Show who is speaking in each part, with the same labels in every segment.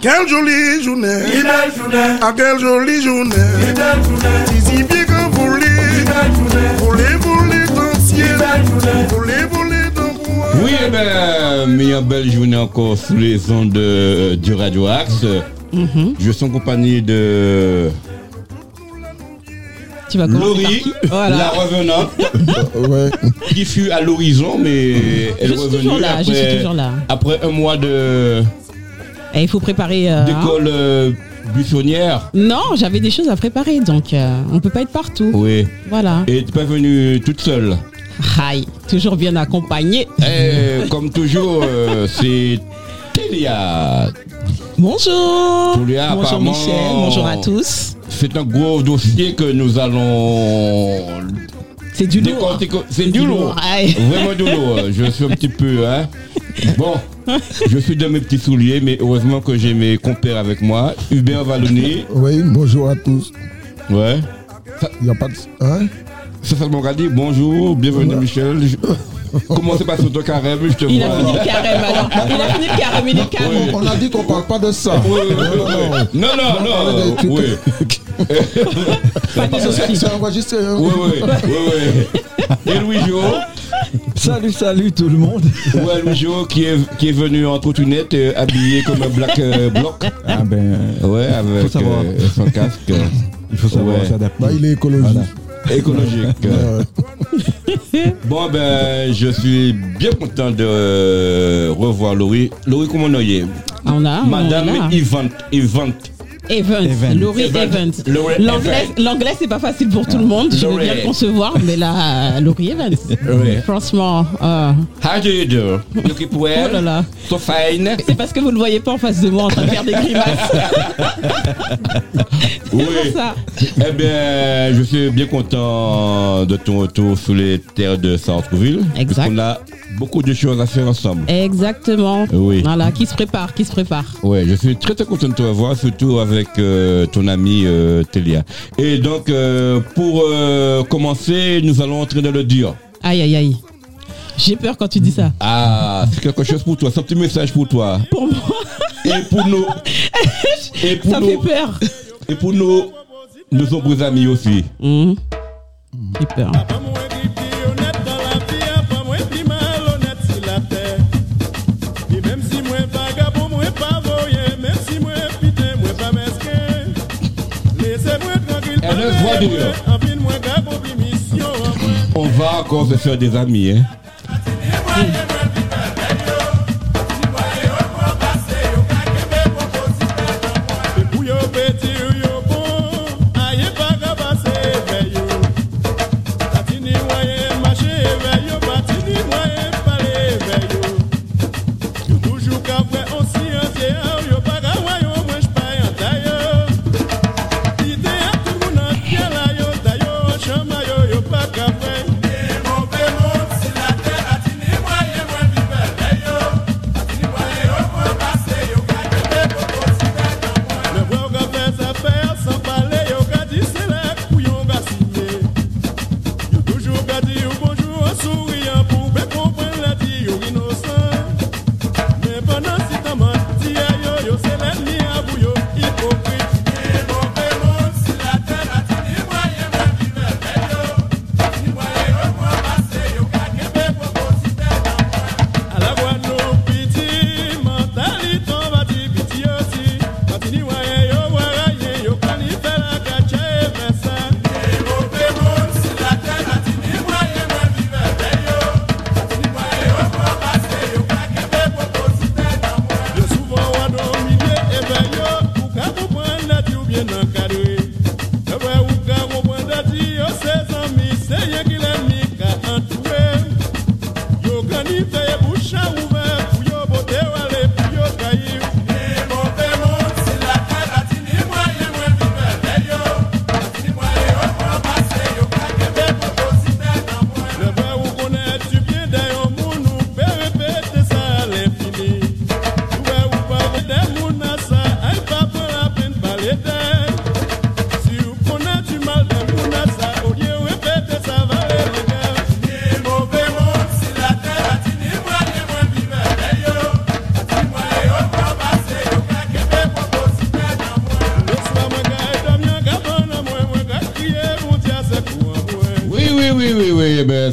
Speaker 1: Quelle jolie journée.
Speaker 2: Une belle journée.
Speaker 1: Ah, quelle jolie journée.
Speaker 2: Une belle journée.
Speaker 1: Si bien que voler.
Speaker 2: Une belle journée.
Speaker 1: Voler, voler dans le ciel.
Speaker 2: Une belle journée.
Speaker 1: Voler, voler dans le bois.
Speaker 3: Oui, eh ben, meilleure belle journée encore sous les ondes de- du Radio Axe. Je suis en compagnie de
Speaker 4: Tu vas
Speaker 3: Laurie, la
Speaker 4: Voilà.
Speaker 3: revenante,
Speaker 5: Ouais.
Speaker 3: qui fut à l'horizon, mais elle est
Speaker 4: suis
Speaker 3: revenue
Speaker 4: toujours là, je
Speaker 3: après,
Speaker 4: suis toujours là.
Speaker 3: après un mois de
Speaker 4: Et il faut préparer. euh,
Speaker 3: d'école euh, buissonnière.
Speaker 4: Non, j'avais des choses à préparer, donc euh, on peut pas être partout.
Speaker 3: Oui.
Speaker 4: Voilà.
Speaker 3: Et tu n'es pas venue toute seule.
Speaker 4: Aïe, toujours bien accompagné.
Speaker 3: Eh, comme toujours, euh, c'est Télia.
Speaker 4: Bonjour.
Speaker 3: Télia,
Speaker 4: Bonjour Michel, bonjour à tous.
Speaker 3: C'est un gros dossier que nous allons
Speaker 4: C'est du lourd.
Speaker 3: C'est du lourd. Vraiment du lourd. Je suis un petit peu, hein. Bon, je suis dans mes petits souliers, mais heureusement que j'ai mes compères avec moi. Hubert Vallonné.
Speaker 5: Oui, bonjour à tous.
Speaker 3: Ouais.
Speaker 5: Il n'y a pas de. Hein?
Speaker 3: Ça, ça m'a dit bonjour, bienvenue
Speaker 5: Ouais.
Speaker 3: Michel. Je- Comment c'est passé ton carême, je te
Speaker 4: Il a fini le carême alors. Il a fini le carême, il est.
Speaker 3: Oui.
Speaker 5: On a dit qu'on parle pas de ça.
Speaker 3: Oui, oui. Non, non, non,
Speaker 5: On parlait des
Speaker 3: oui.
Speaker 5: C'est enregistré.
Speaker 3: Oui, oui, oui, oui. Et Louis Jo,
Speaker 6: Salut, salut tout le monde.
Speaker 3: ouais, Louis Jo qui est, qui est venu en trottinette, euh, habillé comme un black euh, bloc.
Speaker 6: Ah ben,
Speaker 3: Ouais, avec
Speaker 6: Faut savoir.
Speaker 3: euh, son casque
Speaker 6: il faut savoir
Speaker 3: Ouais.
Speaker 6: s'adapter.
Speaker 5: Bah, il est.
Speaker 6: Voilà.
Speaker 3: écologique. Bon, ben, je suis bien content de euh, revoir Laurie. Laurie, comment on est?
Speaker 4: Ah, On a.
Speaker 3: Madame
Speaker 4: on a.
Speaker 3: Event, Event.
Speaker 4: Evans,
Speaker 6: Evans.
Speaker 4: Laurie
Speaker 3: Evans.
Speaker 4: L'anglais, c'est pas facile pour tout le monde, je veux bien le concevoir, mais là, Laurie Evans.
Speaker 3: Oui.
Speaker 4: Franchement, euh,
Speaker 3: How do you do? You keep well?
Speaker 4: oh là là.
Speaker 3: So fine?
Speaker 4: C'est parce que vous ne le voyez pas en face de moi en train de faire des grimaces.
Speaker 3: Oui.
Speaker 4: C'est pour ça.
Speaker 3: Eh bien, je suis bien content de ton retour sur les terres de Sartreville.
Speaker 4: Exact.
Speaker 3: On a beaucoup de choses à faire ensemble.
Speaker 4: Exactement.
Speaker 3: Oui.
Speaker 4: Voilà, qui se prépare, qui se prépare.
Speaker 3: Ouais, je suis très très content de te revoir, surtout avec euh, ton ami euh, Télia. Et donc, euh, pour commencer, nous allons entrer dans le dur.
Speaker 4: Aïe, aïe, aïe. J'ai peur quand tu dis ça.
Speaker 3: Ah, c'est quelque chose pour toi, c'est un petit message pour toi.
Speaker 4: Pour moi,
Speaker 3: Et pour nous. et pour
Speaker 4: ça
Speaker 3: nous.
Speaker 4: fait peur.
Speaker 3: Et pour nos, nos nombreux amis aussi.
Speaker 4: Mhm. J'ai peur.
Speaker 3: On va encore se faire des amis. Hein.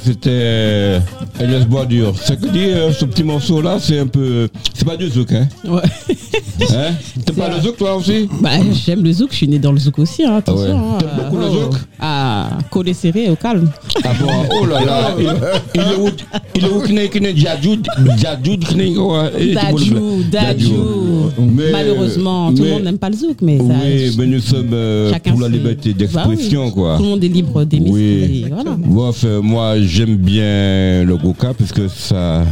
Speaker 3: C'était Ernest Boisdur. Ce que dit euh, ce petit morceau là, c'est un peu. C'est pas du zouk, hein
Speaker 4: Ouais.
Speaker 3: Hein T'es pas le zouk toi aussi
Speaker 4: Bah, j'aime le zouk, je suis né dans le zouk aussi, hein, attention.
Speaker 3: Ah ouais.
Speaker 4: hein.
Speaker 3: T'aimes beaucoup le zouk
Speaker 4: Ah, collé serré au calme.
Speaker 3: Ah bon, oh là là, il est où Il est où qui n'est Djadjoud Djadjoud quoi Eh,
Speaker 4: Dadjou.
Speaker 3: Mais-
Speaker 4: Malheureusement, tout le monde n'aime pas le zouk, mais ça.
Speaker 3: Oui, mais nous sommes euh, pour la liberté d'expression,
Speaker 4: Bah oui.
Speaker 3: quoi.
Speaker 4: Tout le monde est libre qu'il- voilà.
Speaker 3: Moi j'aime bien le Goka parce que ça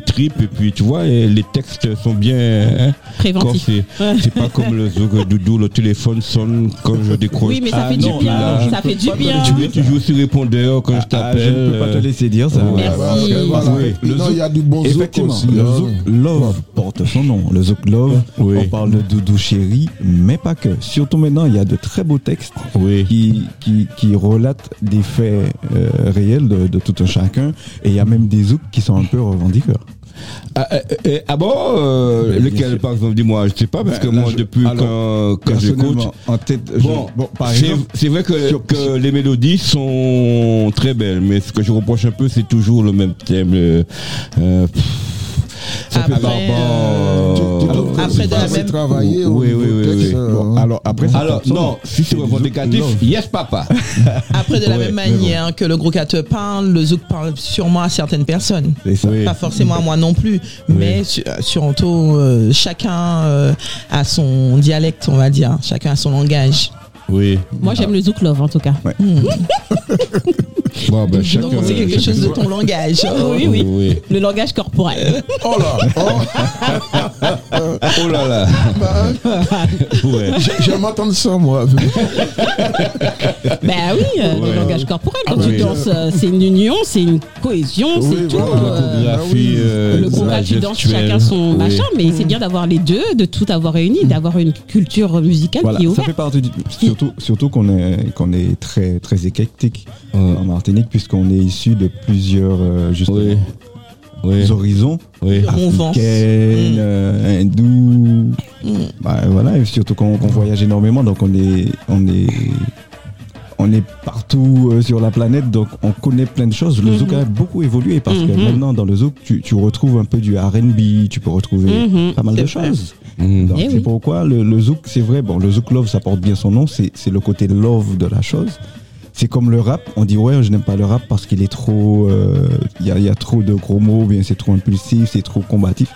Speaker 3: tripes et puis tu vois les textes sont bien hein,
Speaker 4: Préventif.
Speaker 3: corsés.
Speaker 4: Ouais.
Speaker 3: C'est pas comme le Zouk Doudou, le téléphone sonne quand je décroche.
Speaker 4: Oui, mais ça
Speaker 6: Ah
Speaker 4: fait
Speaker 6: non,
Speaker 4: du bien.
Speaker 3: là,
Speaker 4: ça fait du bien.
Speaker 3: Tu es toujours sur répondeur quand je
Speaker 6: Ah,
Speaker 3: t'appelle.
Speaker 6: je ne peux pas te laisser dire ça.
Speaker 3: Ouais.
Speaker 4: Merci.
Speaker 5: Voilà,
Speaker 3: Oui.
Speaker 5: il y a du bon zouk aussi.
Speaker 6: le
Speaker 5: hein.
Speaker 6: Zouk Love porte son nom. Le Zouk Love,
Speaker 3: Oui.
Speaker 6: on parle de Doudou Chéri, mais pas que. Surtout maintenant, il y a de très beaux textes
Speaker 3: Oui.
Speaker 6: qui, qui, qui relatent des faits euh, réels de, de tout un chacun. Et il y a même des Zouks qui sont un peu revendiqueurs.
Speaker 3: Ah, euh, euh, ah bon euh,
Speaker 6: Mais bien
Speaker 3: Lequel par exemple Dis-moi, je sais pas parce
Speaker 6: Ben,
Speaker 3: que
Speaker 6: là,
Speaker 3: moi
Speaker 6: je-
Speaker 3: depuis
Speaker 6: alors,
Speaker 3: quand, quand j'écoute.
Speaker 6: Personnellement, en tête, je-
Speaker 3: Bon,
Speaker 6: bon, par
Speaker 3: c'est
Speaker 6: exemple,
Speaker 3: c'est vrai que,
Speaker 6: sur-
Speaker 3: que les mélodies sont très belles, mais ce que je reproche un peu, c'est toujours le même thème. euh, pff,
Speaker 7: Après, euh,
Speaker 3: euh,
Speaker 7: après de la même-
Speaker 3: Oui, oui, oui,
Speaker 5: euh,
Speaker 6: bon, alors après,
Speaker 3: Alors, non, revendicatif, yes papa.
Speaker 7: Après, de la
Speaker 3: Ouais,
Speaker 7: même manière que le gros te parle, le zouk parle sûrement à certaines personnes.
Speaker 6: C'est ça.
Speaker 3: Oui.
Speaker 7: Pas forcément à moi non plus, mais su- surtout euh, chacun euh, a son dialecte, on va dire. Chacun a son langage.
Speaker 3: Oui.
Speaker 4: Moi, j'aime le zouk love en tout cas.
Speaker 3: Bon, ben, chacun,
Speaker 7: Donc c'est quelque
Speaker 3: chacun-
Speaker 7: chose de ton langage.
Speaker 4: Oui, oui.
Speaker 3: oui.
Speaker 4: Le langage corporel.
Speaker 5: Oh là oh,
Speaker 3: Oh là là. ouais.
Speaker 5: j'ai- J'aime entendre ça, moi.
Speaker 4: ben oui, euh,
Speaker 3: Ouais.
Speaker 4: le langage corporel. Quand
Speaker 3: Ah
Speaker 4: tu
Speaker 3: oui.
Speaker 4: danses, euh, c'est une union, c'est une cohésion,
Speaker 5: Oui,
Speaker 4: c'est tout.
Speaker 5: voilà.
Speaker 4: euh,
Speaker 3: euh,
Speaker 4: le combat, tu danses chacun son
Speaker 3: Oui.
Speaker 4: machin, mais c'est bien d'avoir les deux, de tout avoir réuni, d'avoir une culture musicale
Speaker 6: Voilà,
Speaker 4: qui est
Speaker 6: ça
Speaker 4: ouverte.
Speaker 6: fait partie du, surtout, surtout qu'on est, qu'on est très, très éclectique
Speaker 3: Ouais.
Speaker 6: en Martinique, puisqu'on est issu de plusieurs euh, justement,
Speaker 3: Oui.
Speaker 6: Horizons
Speaker 3: Oui.
Speaker 6: Africaines, euh, hindous. Bah, voilà, et surtout qu'on voyage énormément, donc on est, on est, on est partout euh, sur la planète, donc on connaît plein de choses. Le zouk a beaucoup évolué parce que
Speaker 4: Mhm.
Speaker 6: maintenant dans le zouk, tu, tu retrouves un peu du R&B, tu peux retrouver
Speaker 4: Mhm.
Speaker 6: pas mal de
Speaker 7: vrai.
Speaker 6: choses.
Speaker 4: Eh
Speaker 6: c'est
Speaker 4: oui.
Speaker 6: pourquoi le, le zouk, c'est vrai, bon, le zouk love, ça porte bien son nom, c'est c'est le côté love de la chose. C'est comme le rap, on dit ouais, je n'aime pas le rap parce qu'il est trop, euh, il y, a, y a trop de gros mots, bien c'est trop impulsif, c'est trop combatif.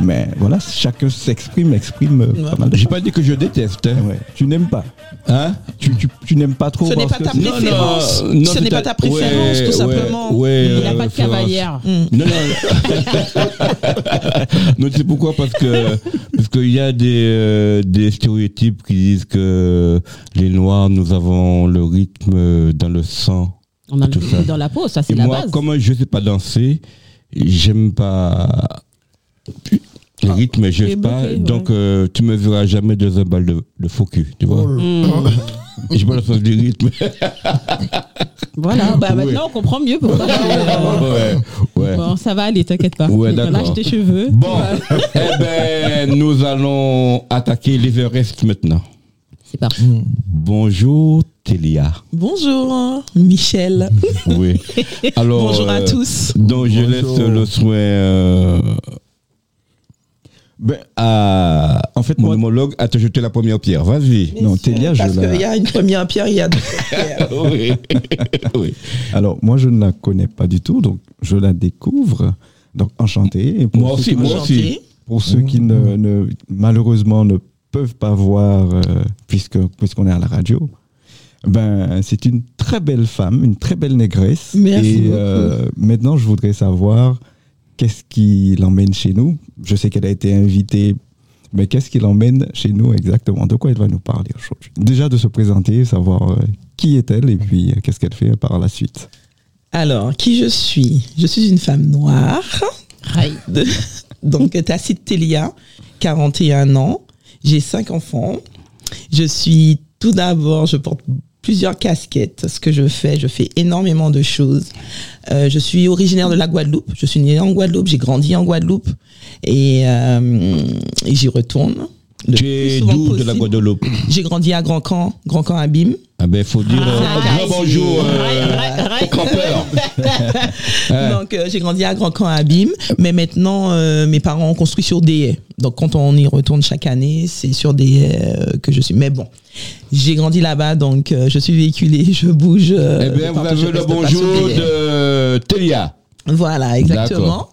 Speaker 6: Mais voilà, chacun s'exprime, exprime euh,
Speaker 7: Ouais.
Speaker 6: pas mal de
Speaker 3: J'ai pas dit que je déteste. Hein?
Speaker 6: Ouais. Tu n'aimes pas,
Speaker 3: Hein?
Speaker 6: Tu, tu, tu n'aimes pas trop
Speaker 7: Ce n'est pas ta préférence.
Speaker 3: Non, non,
Speaker 7: Ce n'est pas ta préférence,
Speaker 3: ouais,
Speaker 7: tout simplement.
Speaker 4: Il n'a
Speaker 3: euh,
Speaker 4: pas de cavalière.
Speaker 7: Mm.
Speaker 3: Non, non. non, tu sais pourquoi? Parce que parce qu'il y a des euh, des stéréotypes qui disent que les noirs nous avons le rythme dans le sang.
Speaker 4: On a
Speaker 3: Tout
Speaker 4: le
Speaker 3: ça.
Speaker 4: dans la peau, ça c'est
Speaker 3: Et
Speaker 4: la
Speaker 3: moi,
Speaker 4: base.
Speaker 3: comme je sais pas danser, j'aime pas le rythme, je sais pas.
Speaker 4: bloqué, ouais.
Speaker 3: Donc euh, tu me verras jamais dans un bal de, de faux cul, tu vois.
Speaker 5: Oh.
Speaker 3: J'ai pas le sens du rythme.
Speaker 4: Voilà, bah
Speaker 3: Ouais.
Speaker 4: maintenant on comprend mieux pourquoi.
Speaker 3: ouais, ouais.
Speaker 4: Bon, ça va aller, t'inquiète pas.
Speaker 3: Ouais,
Speaker 4: Lâche
Speaker 3: d'accord.
Speaker 4: tes cheveux.
Speaker 3: Bon, eh ben, nous allons attaquer l'Everest maintenant.
Speaker 4: C'est parti.
Speaker 3: Bonjour Télia.
Speaker 7: Bonjour, Michel.
Speaker 3: Oui. Alors,
Speaker 7: Bonjour à
Speaker 3: euh,
Speaker 7: tous.
Speaker 3: Donc je
Speaker 5: Bonjour.
Speaker 3: laisse le soin euh,
Speaker 6: Ben,
Speaker 3: à
Speaker 6: en fait,
Speaker 3: mon
Speaker 6: moi,
Speaker 3: homologue à te jeter la première pierre. Vas-y.
Speaker 6: non, Télia, je
Speaker 7: Parce
Speaker 6: la-
Speaker 7: qu'il y a une première pierre, il y a deux pierres.
Speaker 3: oui. oui.
Speaker 6: Alors, moi, je ne la connais pas du tout, donc je la découvre. Donc, enchanté.
Speaker 3: Moi
Speaker 6: ceux
Speaker 3: aussi,
Speaker 6: qui-
Speaker 3: moi aussi.
Speaker 6: Pour ceux qui ne, ne- malheureusement ne peuvent pas voir, euh, puisque puisqu'on est à la radio, ben c'est une très belle femme, une très belle négresse.
Speaker 7: Merci
Speaker 6: Et
Speaker 7: beaucoup.
Speaker 6: euh, maintenant, je voudrais savoir qu'est-ce qui l'emmène chez nous? Je sais qu'elle a été invitée, mais qu'est-ce qui l'emmène chez nous exactement? De quoi elle va nous parler aujourd'hui? Déjà de se présenter, savoir euh, qui est-elle et puis euh, qu'est-ce qu'elle fait par la suite.
Speaker 7: Alors, qui je suis? Je suis une femme noire. De- donc Tacite Telia, 41 ans. J'ai cinq enfants. Je suis tout d'abord, je porte plusieurs casquettes. Ce que je fais, je fais énormément de choses. Euh, je suis originaire de la Guadeloupe. Je suis née en Guadeloupe. J'ai grandi en Guadeloupe et, euh, et j'y retourne.
Speaker 3: Tu es d'où de la. Guadeloupe
Speaker 7: J'ai grandi à Grand Camp, Grand Camp Abîme.
Speaker 3: Ah ben, faut dire euh, grand
Speaker 7: ici.
Speaker 3: bonjour euh, au campeur.
Speaker 7: Donc euh, j'ai grandi à Grand Camp à Abîme, mais maintenant euh, mes parents ont construit sur des haies. Donc quand on y retourne chaque année, c'est sur des haies euh, que je suis. Mais bon, j'ai grandi là-bas, donc euh, je suis véhiculée, je bouge. euh,
Speaker 3: Eh bien, vous avez le bonjour de Télia.
Speaker 7: Voilà, exactement.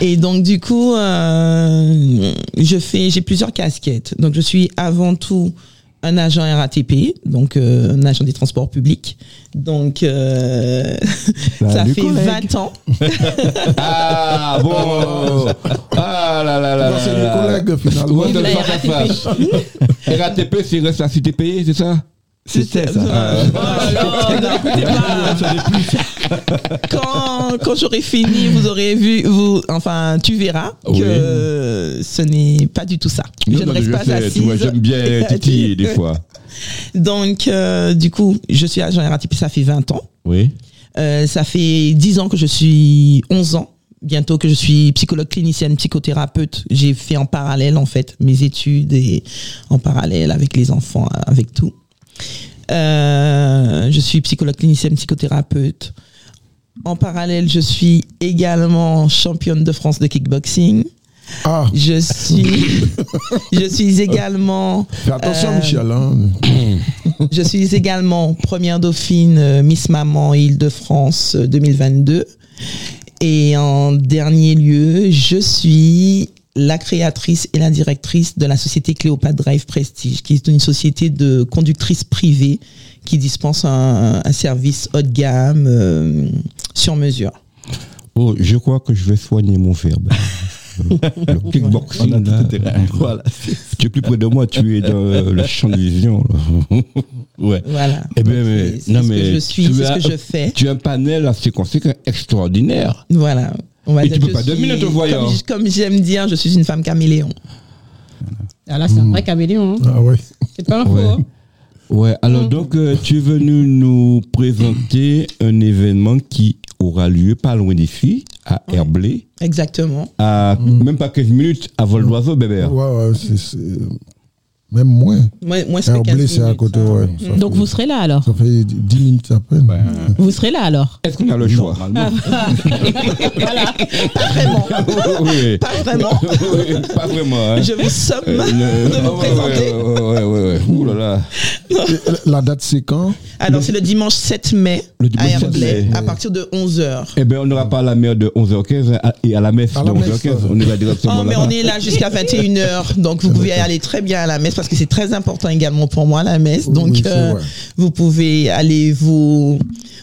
Speaker 7: Et donc du coup, euh, je fais, j'ai plusieurs casquettes. Donc je suis avant tout un agent RATP, donc euh, un agent des transports publics. Donc euh, ça
Speaker 6: Salut,
Speaker 7: fait
Speaker 6: collègue.
Speaker 7: 20 ans.
Speaker 3: Ah, bon. Ah là là là.
Speaker 5: C'est
Speaker 3: là
Speaker 5: le
Speaker 3: là.
Speaker 5: collègue, finalement.
Speaker 4: La
Speaker 3: face. RATP, c'est reste à cité payée, c'est ça?
Speaker 6: C'était ça.
Speaker 7: Oh pas. quand quand j'aurai fini, vous aurez vu, vous, enfin, tu verras
Speaker 3: Oui.
Speaker 7: que ce n'est pas du tout ça. je
Speaker 3: Non,
Speaker 7: ne
Speaker 3: non,
Speaker 7: reste
Speaker 3: je
Speaker 7: pas
Speaker 3: sais,
Speaker 7: assise.
Speaker 3: J'aime bien titiller des fois.
Speaker 7: Donc, euh, du coup, je suis agent RATP, ça fait 20 ans.
Speaker 3: Oui.
Speaker 7: Euh, ça fait 10 ans que je suis 11 ans. Bientôt que je suis psychologue clinicienne, psychothérapeute. J'ai fait en parallèle, en fait, mes études et en parallèle avec les enfants, avec tout. Euh, je suis psychologue clinicienne, psychothérapeute. En parallèle, je suis également championne de France de kickboxing.
Speaker 5: Ah,
Speaker 7: Je suis, je suis également
Speaker 5: fais attention,
Speaker 7: Euh,
Speaker 5: Michel. Hein.
Speaker 7: je suis également première dauphine euh, Miss Maman Île-de-France euh, 2022. Et en dernier lieu, je suis la créatrice et la directrice de la société Cléopâtre Drive Prestige, qui est une société de conductrices privées qui dispense un, un service haut de gamme euh, sur mesure.
Speaker 3: Oh, je crois que je vais soigner mon verbe. Le kickboxing, là.
Speaker 6: Voilà.
Speaker 3: tu es plus près de moi, tu es dans le champ de vision. là. ouais.
Speaker 7: Voilà.
Speaker 3: Eh bien,
Speaker 7: Donc,
Speaker 3: mais- non,
Speaker 7: ce
Speaker 3: mais
Speaker 7: que je suis, c'est ce
Speaker 3: as-
Speaker 7: que je fais.
Speaker 3: Tu as un panel assez conséquent, extraordinaire.
Speaker 7: Voilà. On va
Speaker 3: Et
Speaker 7: dire
Speaker 3: tu peux pas
Speaker 7: suis-
Speaker 3: ton voyant.
Speaker 7: Comme, comme j'aime dire, je suis une femme caméléon.
Speaker 4: Ah là, c'est un vrai caméléon. hein.
Speaker 5: Ah ouais.
Speaker 4: C'est pas un faux.
Speaker 3: Ouais.
Speaker 4: hein.
Speaker 3: Ouais, alors donc euh, tu es venu nous présenter un événement qui aura lieu pas loin d'ici, à Herblay,
Speaker 7: Exactement.
Speaker 3: à même pas 15 minutes à vol d'oiseau, bébé.
Speaker 5: Ouais, ouais, c'est- c'est- Même moins.
Speaker 7: Moi, moi c'est
Speaker 5: Herblay, c'est à côté, ouais. Ça
Speaker 4: Donc
Speaker 5: fait-
Speaker 4: vous serez là alors
Speaker 5: Ça fait 10 minutes à peine.
Speaker 4: Vous serez là alors
Speaker 3: Est-ce qu'on a le choix
Speaker 6: Normalement.
Speaker 7: Voilà. Pas vraiment.
Speaker 3: oui.
Speaker 7: Pas vraiment.
Speaker 3: Oui, pas vraiment. Hein.
Speaker 7: Je vous somme
Speaker 3: Euh,
Speaker 7: de vous
Speaker 3: ouais,
Speaker 7: présenter.
Speaker 3: ouais, ouais, ouais, ouais, ouais. Ouh là là.
Speaker 5: Et La date, c'est quand
Speaker 7: Alors, c'est le dimanche 7 mai
Speaker 3: Le dimanche
Speaker 7: à
Speaker 3: 7
Speaker 7: Herblay, à partir de 11h.
Speaker 3: Eh bien, on n'aura pas la mère de 11h15 à- et à la messe
Speaker 5: À
Speaker 3: de
Speaker 5: la messe,
Speaker 3: 11h15.
Speaker 5: ouais.
Speaker 3: On est là directement
Speaker 7: Oh, mais on est là jusqu'à 21h. Donc, vous pouvez aller très bien à la messe parce que c'est très important également pour moi, la messe.
Speaker 5: Oui,
Speaker 7: Donc,
Speaker 5: oui,
Speaker 7: euh, vous pouvez aller vous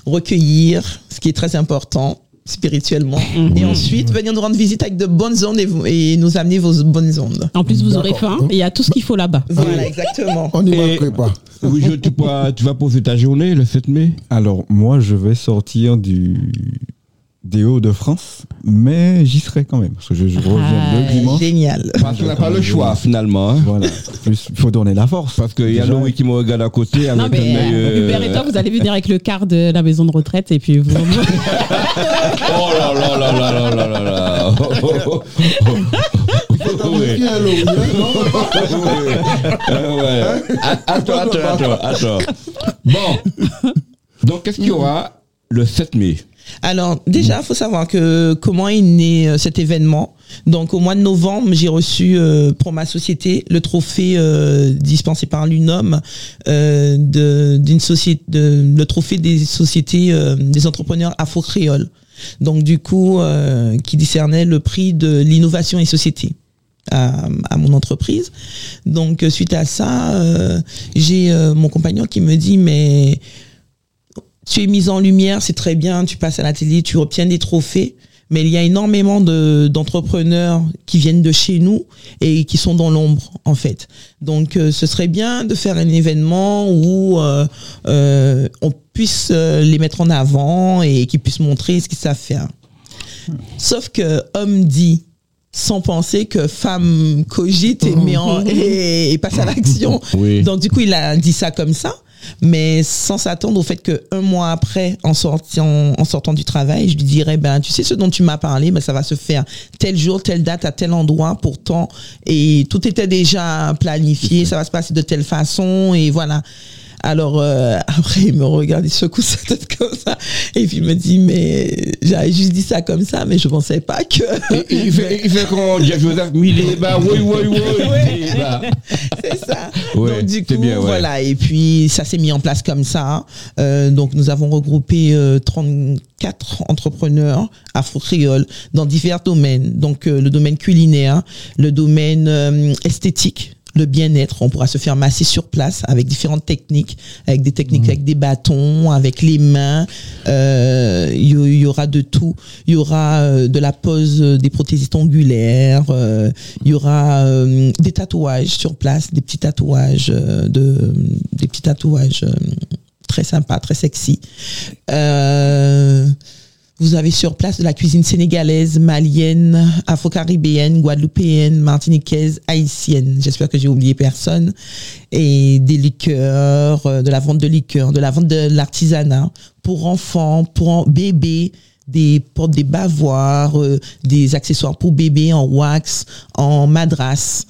Speaker 7: recueillir, ce qui est très important spirituellement. Et ensuite, venir nous rendre visite avec de bonnes ondes et, vous- et nous amener vos bonnes ondes.
Speaker 4: En plus, vous aurez faim et il y a tout ce qu'il faut là-bas.
Speaker 7: Voilà, exactement.
Speaker 5: On n'y manquerait pas.
Speaker 3: Oui, je- tu, pourras- tu vas poser ta journée le 7 mai
Speaker 6: Alors, moi, je vais sortir du, des Hauts-de-France, mais j'y serai quand même. Parce que je, je reviens
Speaker 4: Ah,
Speaker 6: le dimanche.
Speaker 7: Génial.
Speaker 3: Parce qu'on n'a pas le choix finalement. hein.
Speaker 6: Voilà. Plus, il faut donner la force.
Speaker 3: Parce qu'il y a
Speaker 6: Déjà.
Speaker 3: Louis qui me regarde à côté avec
Speaker 4: Non, mais
Speaker 3: un œil,
Speaker 4: euh, Hubert et toi, vous allez venir avec le quart de la maison de retraite et puis vous.
Speaker 3: Oh là là là là là là là là. Oh, oh, oh, oh.
Speaker 5: Bien, hein, non.
Speaker 3: Euh, ouais. Att- Attends, attends, attends, attends. Bon. Donc, qu'est-ce qu'il y aura le 7 mai?
Speaker 7: Alors, déjà, il faut savoir que comment est né euh, cet événement. Donc, au mois de novembre, j'ai reçu euh, pour ma société le trophée euh, dispensé par l'UNOM d'une société, le trophée des sociétés des entrepreneurs afro-créoles. Donc, du coup, qui décernait le prix de l'innovation et société. À, à mon entreprise. Donc suite à ça, j'ai mon compagnon qui me dit mais tu es mise en lumière, c'est très bien, tu passes à la télé, tu obtiens des trophées, mais il y a énormément de- d'entrepreneurs qui viennent de chez nous et qui sont dans l'ombre, en fait. Donc, euh, ce serait bien de faire un événement où euh, euh, on puisse euh, les mettre en avant et qu'ils puissent montrer ce qu'ils savent faire. Sauf que homme dit sans penser que femme cogite et, met en- et, et passe à l'action.
Speaker 3: Oui.
Speaker 7: Donc du coup, il a dit ça comme ça, mais sans s'attendre au fait que un mois après, en sortant, en sortant du travail, je lui dirais, ben tu sais ce dont tu m'as parlé, ben ça va se faire tel jour, telle date, à tel endroit, pourtant, et tout était déjà planifié, ça va se passer de telle façon, et voilà. Alors euh, après, il me regarde, il secoue sa tête comme ça, et puis il me dit, mais j'avais juste dit ça comme ça, mais je pensais pas que.
Speaker 3: Et- et Il fait, il fait comment Jacques Joseph? Millet, bah oui, oui, oui. Bah.
Speaker 7: C'est ça.
Speaker 3: Ouais,
Speaker 7: donc du coup,
Speaker 3: bien, ouais.
Speaker 7: voilà. Et puis ça s'est mis en place comme ça. Euh, donc nous avons regroupé euh, 34 entrepreneurs afro-créoles dans divers domaines. Donc euh, le domaine culinaire, le domaine euh, esthétique. Le bien-être, on pourra se faire masser sur place avec différentes techniques, avec des techniques avec des bâtons, avec les mains. Euh, Il y, il y aura de tout. Il y aura euh, de la pose euh, des prothésistes ongulaires. euh, il y aura euh, des tatouages sur place, des petits tatouages, euh, de, des petits tatouages euh, très sympas, très sexy. Euh, vous avez sur place de la cuisine sénégalaise, malienne, afro-caribéenne, guadeloupéenne, martiniquaise, haïtienne. J'espère que j'ai oublié personne. Et des liqueurs, euh, de la vente de liqueurs, de la vente de l'artisanat pour enfants, pour bébés, des portes des bavoirs, euh, des accessoires pour bébés en wax, en madras.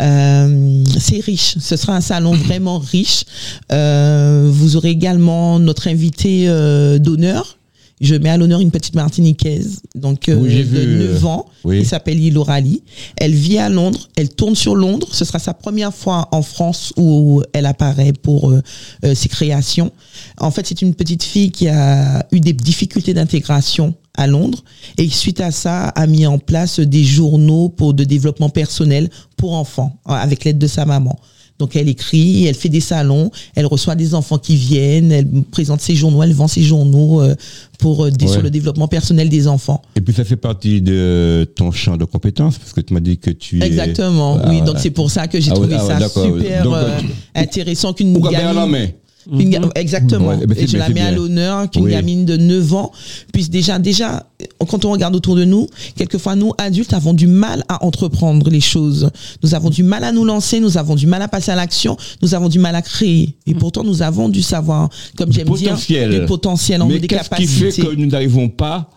Speaker 7: Euh, c'est riche. Ce sera un salon vraiment riche. Euh, vous aurez également notre invité euh, d'honneur. Je mets à l'honneur une petite Martiniquaise, donc euh,
Speaker 3: Oui,
Speaker 7: de
Speaker 3: vu,
Speaker 7: 9 ans,
Speaker 3: oui.
Speaker 7: qui s'appelle Lilo Rally. Elle vit à Londres, elle tourne sur Londres. Ce sera sa première fois en France où elle apparaît pour euh, euh, ses créations. En fait, c'est une petite fille qui a eu des difficultés d'intégration à Londres et suite à ça a mis en place des journaux pour de développement personnel pour enfants avec l'aide de sa maman. Donc elle écrit, elle fait des salons, elle reçoit des enfants qui viennent, elle présente ses journaux, elle vend ses journaux euh, pour euh,
Speaker 3: Ouais.
Speaker 7: sur le développement personnel des enfants.
Speaker 3: Et puis ça fait partie de ton champ de compétences, parce que tu m'as dit que tu es...
Speaker 7: Exactement.
Speaker 3: Ah,
Speaker 7: oui,
Speaker 3: ouais.
Speaker 7: donc c'est pour ça que j'ai
Speaker 3: Ah
Speaker 7: trouvé
Speaker 3: ah
Speaker 7: ça super
Speaker 3: Donc,
Speaker 7: euh,
Speaker 3: tu-
Speaker 7: intéressant qu'une gamine. Une ga- Exactement.
Speaker 3: Ouais,
Speaker 7: et je la mets à l'honneur qu'une
Speaker 3: Oui.
Speaker 7: gamine de 9 ans puisse déjà, déjà, quand on regarde autour de nous, quelquefois nous, adultes, avons du mal à entreprendre les choses. Nous avons du mal à nous lancer, nous avons du mal à passer à l'action, nous avons du mal à créer. Et pourtant, nous avons du savoir, comme
Speaker 3: Du
Speaker 7: j'aime dire,
Speaker 3: potentiel.
Speaker 7: du potentiel, en
Speaker 3: Mais
Speaker 7: des
Speaker 3: qu'est-ce qui fait que nous n'arrivons pas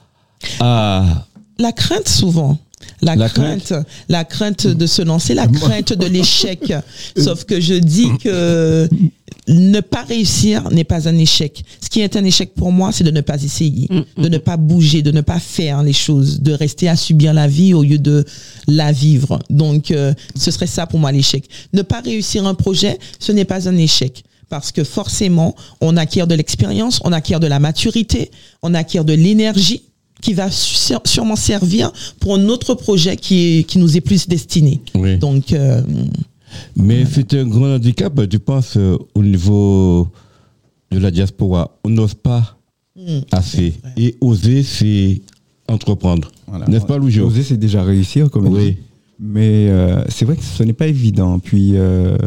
Speaker 3: à...
Speaker 7: La crainte souvent. La,
Speaker 3: La
Speaker 7: crainte, la crainte de se lancer, la crainte de l'échec. Sauf que je dis que ne pas réussir n'est pas un échec. Ce qui est un échec pour moi, c'est de ne pas essayer, de ne pas bouger, de ne pas faire les choses, de rester à subir la vie au lieu de la vivre. Donc, euh, ce serait ça pour moi l'échec. Ne pas réussir un projet, ce n'est pas un échec. Parce que forcément, on acquiert de l'expérience, on acquiert de la maturité, on acquiert de l'énergie qui va sûrement servir pour un autre projet qui, est, qui nous est plus destiné.
Speaker 3: Oui.
Speaker 7: Donc, euh,
Speaker 3: Mais c'est un grand handicap, tu penses, euh, au niveau de la diaspora. On n'ose pas
Speaker 7: Hmm.
Speaker 3: assez. Et oser, c'est entreprendre.
Speaker 6: Voilà.
Speaker 3: N'est-ce pas, Louis
Speaker 6: Oser, c'est déjà réussir, comme
Speaker 3: Oui.
Speaker 6: dit. Mais euh, c'est vrai que ce n'est pas évident. Puis, euh,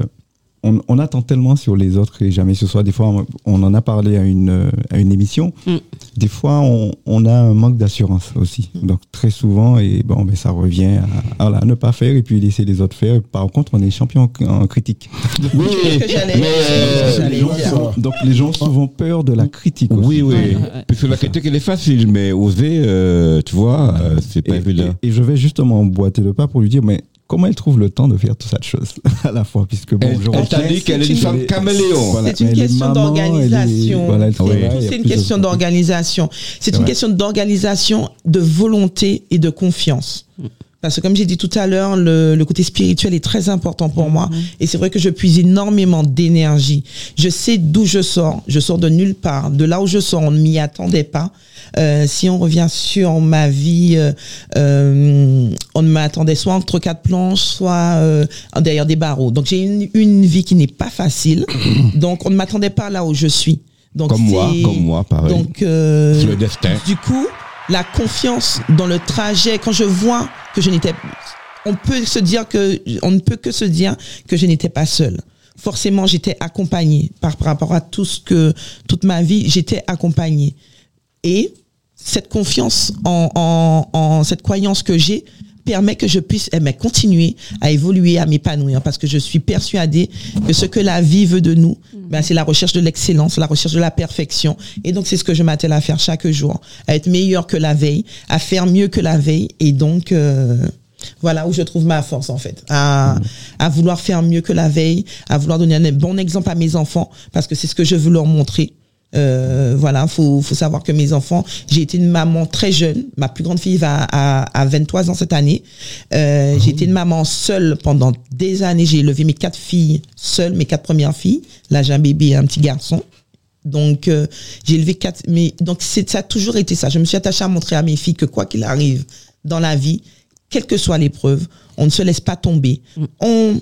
Speaker 6: on, on attend tellement sur les autres et jamais ce soit. Des fois, on, on en a parlé à une, à une émission.
Speaker 4: Mm.
Speaker 6: Des fois, on, on a un manque d'assurance aussi. Donc, très souvent, et bon, ben, ça revient à, voilà, ne pas faire et puis laisser les autres faire. Par contre, on est champion en, en critique.
Speaker 3: Oui, mais, euh,
Speaker 7: j'allais
Speaker 6: Les gens
Speaker 7: dire.
Speaker 6: sont- donc, les gens ont souvent peur de la critique aussi.
Speaker 3: Oui, oui.
Speaker 4: Ouais, ouais, ouais.
Speaker 3: Parce que la critique, elle est facile, mais oser, euh, tu vois, euh, c'est pas
Speaker 6: Et,
Speaker 3: évident.
Speaker 6: et- et je vais justement emboîter le pas pour lui dire, mais comment elle trouve le temps de faire tout ça de choses à la fois Puisque bon,
Speaker 3: Elle, t'a dit qu'elle est une
Speaker 7: c'est
Speaker 3: femme
Speaker 6: une-
Speaker 3: caméléon.
Speaker 6: Voilà,
Speaker 7: C'est une question d'organisation.
Speaker 6: voilà,
Speaker 7: C'est- une question
Speaker 6: autres-
Speaker 7: d'organisation. C'est une question d'organisation, de volonté et de confiance. Parce que comme j'ai dit tout à l'heure, le, le côté spirituel est très important pour moi. Et c'est vrai que je puise énormément d'énergie. Je sais d'où je sors. Je sors de nulle part. De là où je sors, on ne m'y attendait pas. Euh, si on revient sur ma vie, euh, euh, on ne m'attendait soit entre quatre planches, soit euh, derrière des barreaux. Donc j'ai une, une vie qui n'est pas facile. Donc on ne m'attendait pas là où je suis. Donc
Speaker 3: Comme moi, comme moi, pareil.
Speaker 7: Donc euh,
Speaker 3: le destin.
Speaker 7: du coup, la confiance dans le trajet, quand je vois que je n'étais, on peut se dire que, on ne peut que se dire que je n'étais pas seule. Forcément, j'étais accompagnée par, rapport à tout ce que, toute ma vie, j'étais accompagnée. Et cette confiance en, en, en cette croyance que j'ai permet que je puisse eh ben, continuer à évoluer, à m'épanouir, parce que je suis persuadée que ce que la vie veut de nous, ben, c'est la recherche de l'excellence, la recherche de la perfection. Et donc, c'est ce que je m'attelle à faire chaque jour, à être meilleur que la veille, à faire mieux que la veille. Et donc, euh, Voilà où je trouve ma force en fait, à, à vouloir faire mieux que la veille, à vouloir donner un bon exemple à mes enfants, parce que c'est ce que je veux leur montrer. Euh, voilà, faut, faut savoir que mes enfants, j'ai été une maman très jeune. Ma plus grande fille va à, à 23 ans cette année. Euh, J'ai été une maman seule pendant des années. J'ai élevé mes quatre filles seules, mes quatre premières filles. Là, j'ai un bébé et un petit garçon. Donc, euh, j'ai élevé quatre. Mais donc, c'est ça a toujours été ça. Je me suis attachée à montrer à mes filles que quoi qu'il arrive dans la vie, quelle que soit l'épreuve, on ne se laisse pas tomber. On,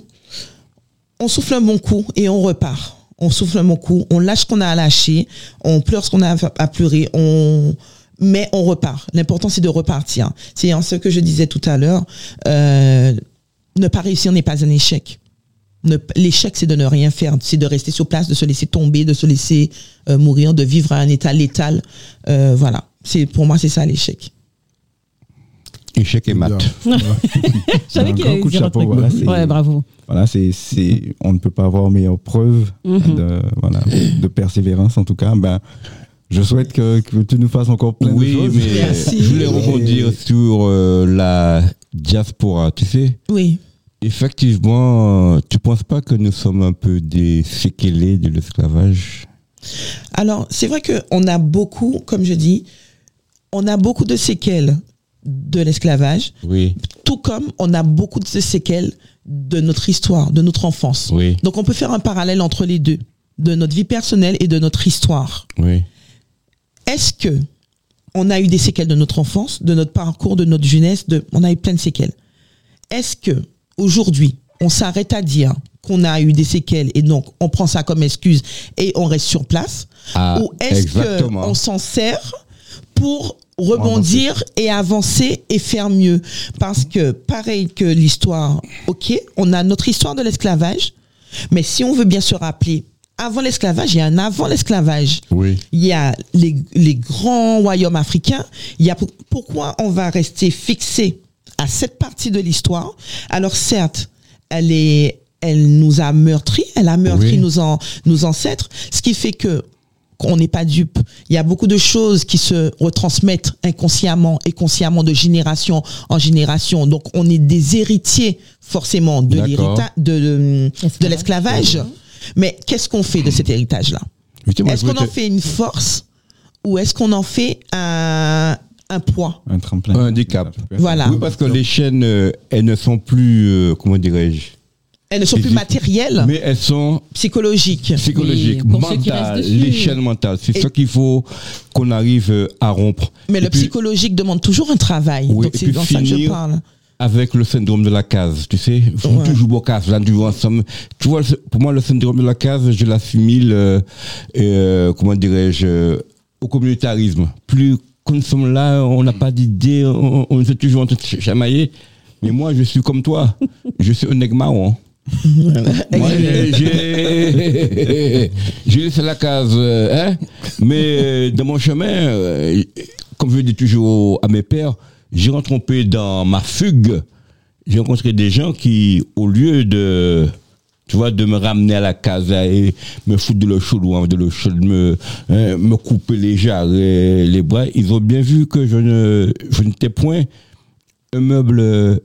Speaker 7: on souffle un bon coup et on repart. On souffle un on lâche ce qu'on a à lâcher, on pleure ce qu'on a à pleurer, on mais on repart. L'important c'est de repartir. C'est en ce que je disais tout à l'heure. euh, ne pas réussir n'est pas un échec. L'échec, c'est de ne rien faire, c'est de rester sur place, de se laisser tomber, de se laisser euh, mourir, de vivre à un état létal. Euh, voilà. C'est pour moi, c'est ça l'échec.
Speaker 3: Échec et maths.
Speaker 4: Je
Speaker 6: C'est un
Speaker 4: savais qu'il allait dire un truc.
Speaker 6: voilà,
Speaker 4: ouais, bravo.
Speaker 6: Voilà, c'est, c'est, on ne peut pas avoir meilleure preuve
Speaker 4: Mhm.
Speaker 6: de, voilà, de persévérance en tout cas. Ben, je souhaite que, que tu nous fasses encore plein
Speaker 3: Oui,
Speaker 6: de choses.
Speaker 3: mais
Speaker 7: Merci.
Speaker 3: je voulais rebondir sur euh, la diaspora. Tu sais,
Speaker 7: Oui.
Speaker 3: effectivement, tu penses pas que nous sommes un peu des séquelés de l'esclavage?
Speaker 7: Alors, c'est vrai qu'on a beaucoup, comme je dis, on a beaucoup de séquelles de l'esclavage,
Speaker 3: Oui,
Speaker 7: tout comme on a beaucoup de séquelles de notre histoire, de notre enfance.
Speaker 3: oui,
Speaker 7: Donc, on peut faire un parallèle entre les deux, de notre vie personnelle et de notre histoire.
Speaker 3: oui.
Speaker 7: Est-ce que on a eu des séquelles de notre enfance, de notre parcours, de notre jeunesse, de, on a eu plein de séquelles. Est-ce que aujourd'hui, on s'arrête à dire qu'on a eu des séquelles et donc on prend ça comme excuse et on reste sur place?
Speaker 3: Ah,
Speaker 7: ou est-ce qu'on s'en sert pour rebondir et avancer et faire mieux Parce que pareil que l'histoire, ok, on a notre histoire de l'esclavage, mais si on veut bien se rappeler, avant l'esclavage, il y a un avant l'esclavage
Speaker 3: Oui,
Speaker 7: il y a les, les grands royaumes africains. Il y a pour- pourquoi on va rester fixé à cette partie de l'histoire? Alors certes, elle est, elle nous a meurtri, elle a meurtri
Speaker 3: Oui.
Speaker 7: nos, nos ancêtres, ce qui fait que qu'on n'est pas dupe. Il y a beaucoup de choses qui se retransmettent inconsciemment et consciemment de génération en génération. Donc on est des héritiers forcément de
Speaker 3: D'accord.
Speaker 7: l'héritage de, de, de
Speaker 4: Esclavage.
Speaker 7: l'esclavage. Mais qu'est-ce qu'on fait de cet héritage-là? Est-ce qu'on en fait une force ou est-ce qu'on en fait un, un poids?
Speaker 6: Un tremplin.
Speaker 3: Un handicap.
Speaker 7: Voilà.
Speaker 3: Oui, parce que les chaînes, euh, elles ne sont plus, euh, comment dirais-je,
Speaker 7: Elles ne sont plus matérielles,
Speaker 3: mais elles sont
Speaker 7: psychologiques.
Speaker 3: psychologiques, mentales, chaînes mentales. C'est ça qu'il faut qu'on arrive euh, à rompre.
Speaker 7: Mais
Speaker 3: Et
Speaker 7: le
Speaker 3: puis,
Speaker 7: psychologique demande toujours un travail.
Speaker 3: Oui,
Speaker 7: Donc c'est dans ça que je
Speaker 3: finir
Speaker 7: parle.
Speaker 3: avec le syndrome de la case, tu sais, ils font
Speaker 7: Ouais.
Speaker 3: toujours beau case, là, toujours ensemble. Tu vois, pour moi, le syndrome de la case, je l'assimile, euh, euh, comment dirais-je, euh, au communautarisme. Plus quand nous sommes là, on n'a pas d'idée, on, on est toujours en train de ch- chamailler. Mais moi, je suis comme toi. Je suis un nègre marron. J'ai- laissé la case, euh, hein, mais euh, dans mon chemin, euh, comme je dis toujours à mes pères, j'ai rencontré dans ma fugue, j'ai rencontré des gens qui, au lieu de, tu vois, de me ramener à la case et me foutre de l'eau chaude ou de me, hein, me couper les jarrets, les bras, ils ont bien vu que je je n'étais point un meuble euh,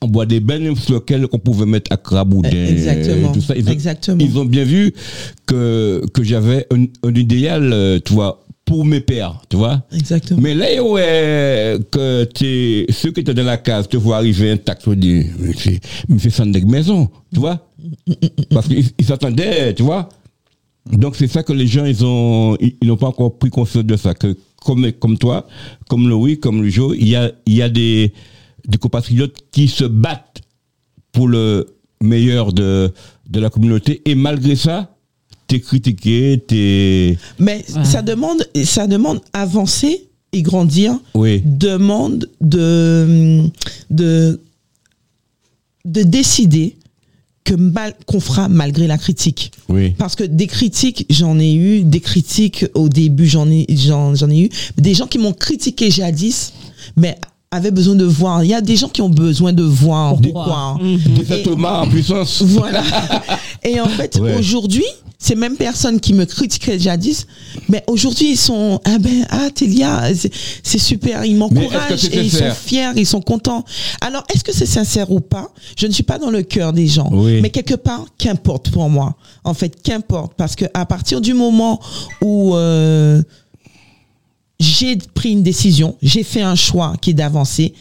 Speaker 3: en, en bois d'ébène sur lequel on pouvait mettre à craboudin.
Speaker 7: Exactement.
Speaker 3: Tout ça. Ils, ont,
Speaker 7: Exactement.
Speaker 3: ils ont bien vu que, que j'avais un, un idéal, euh, tu vois, pour mes pères, tu vois.
Speaker 7: Exactement.
Speaker 3: Mais là, ouais, que t'es, ceux qui étaient dans la case te voient arriver intact, tu dis, mais c'est, mais c'est ça de maison, tu vois. Parce qu'ils ils s'attendaient, tu vois. Donc c'est ça que les gens, ils ont, ils, n'ont pas encore pris conscience de ça. Que comme, comme toi, comme Louis, comme le Joe, il y a, il y a des, des compatriotes qui se battent pour le meilleur de, de la communauté. Et malgré ça, t'es critiqué, t'es,
Speaker 7: Mais
Speaker 4: Ouais.
Speaker 7: ça demande, ça demande avancer et grandir.
Speaker 3: oui,
Speaker 7: Demande de, de, de décider que mal, qu'on fera malgré la critique.
Speaker 3: oui.
Speaker 7: Parce que des critiques, j'en ai eu, des critiques au début, j'en ai, j'en, j'en ai eu. Des gens qui m'ont critiqué jadis, mais avaient besoin de voir. Il y a des gens qui ont besoin de voir
Speaker 4: Pourquoi
Speaker 7: pourquoi.
Speaker 4: Mhm.
Speaker 3: Des Thomas en puissance.
Speaker 7: Voilà. Et en fait,
Speaker 3: Ouais.
Speaker 7: aujourd'hui, ces mêmes personnes qui me critiquaient jadis, mais aujourd'hui ils sont ah ben ah Télia, c'est- super, ils m'encouragent et ils sont fiers, ils sont contents. Alors est-ce que c'est sincère ou pas? Je ne suis pas dans le cœur des gens,
Speaker 3: Oui.
Speaker 7: mais quelque part qu'importe pour moi. En fait, qu'importe parce que à partir du moment où euh, j'ai pris une décision, j'ai fait un choix qui est d'avancer,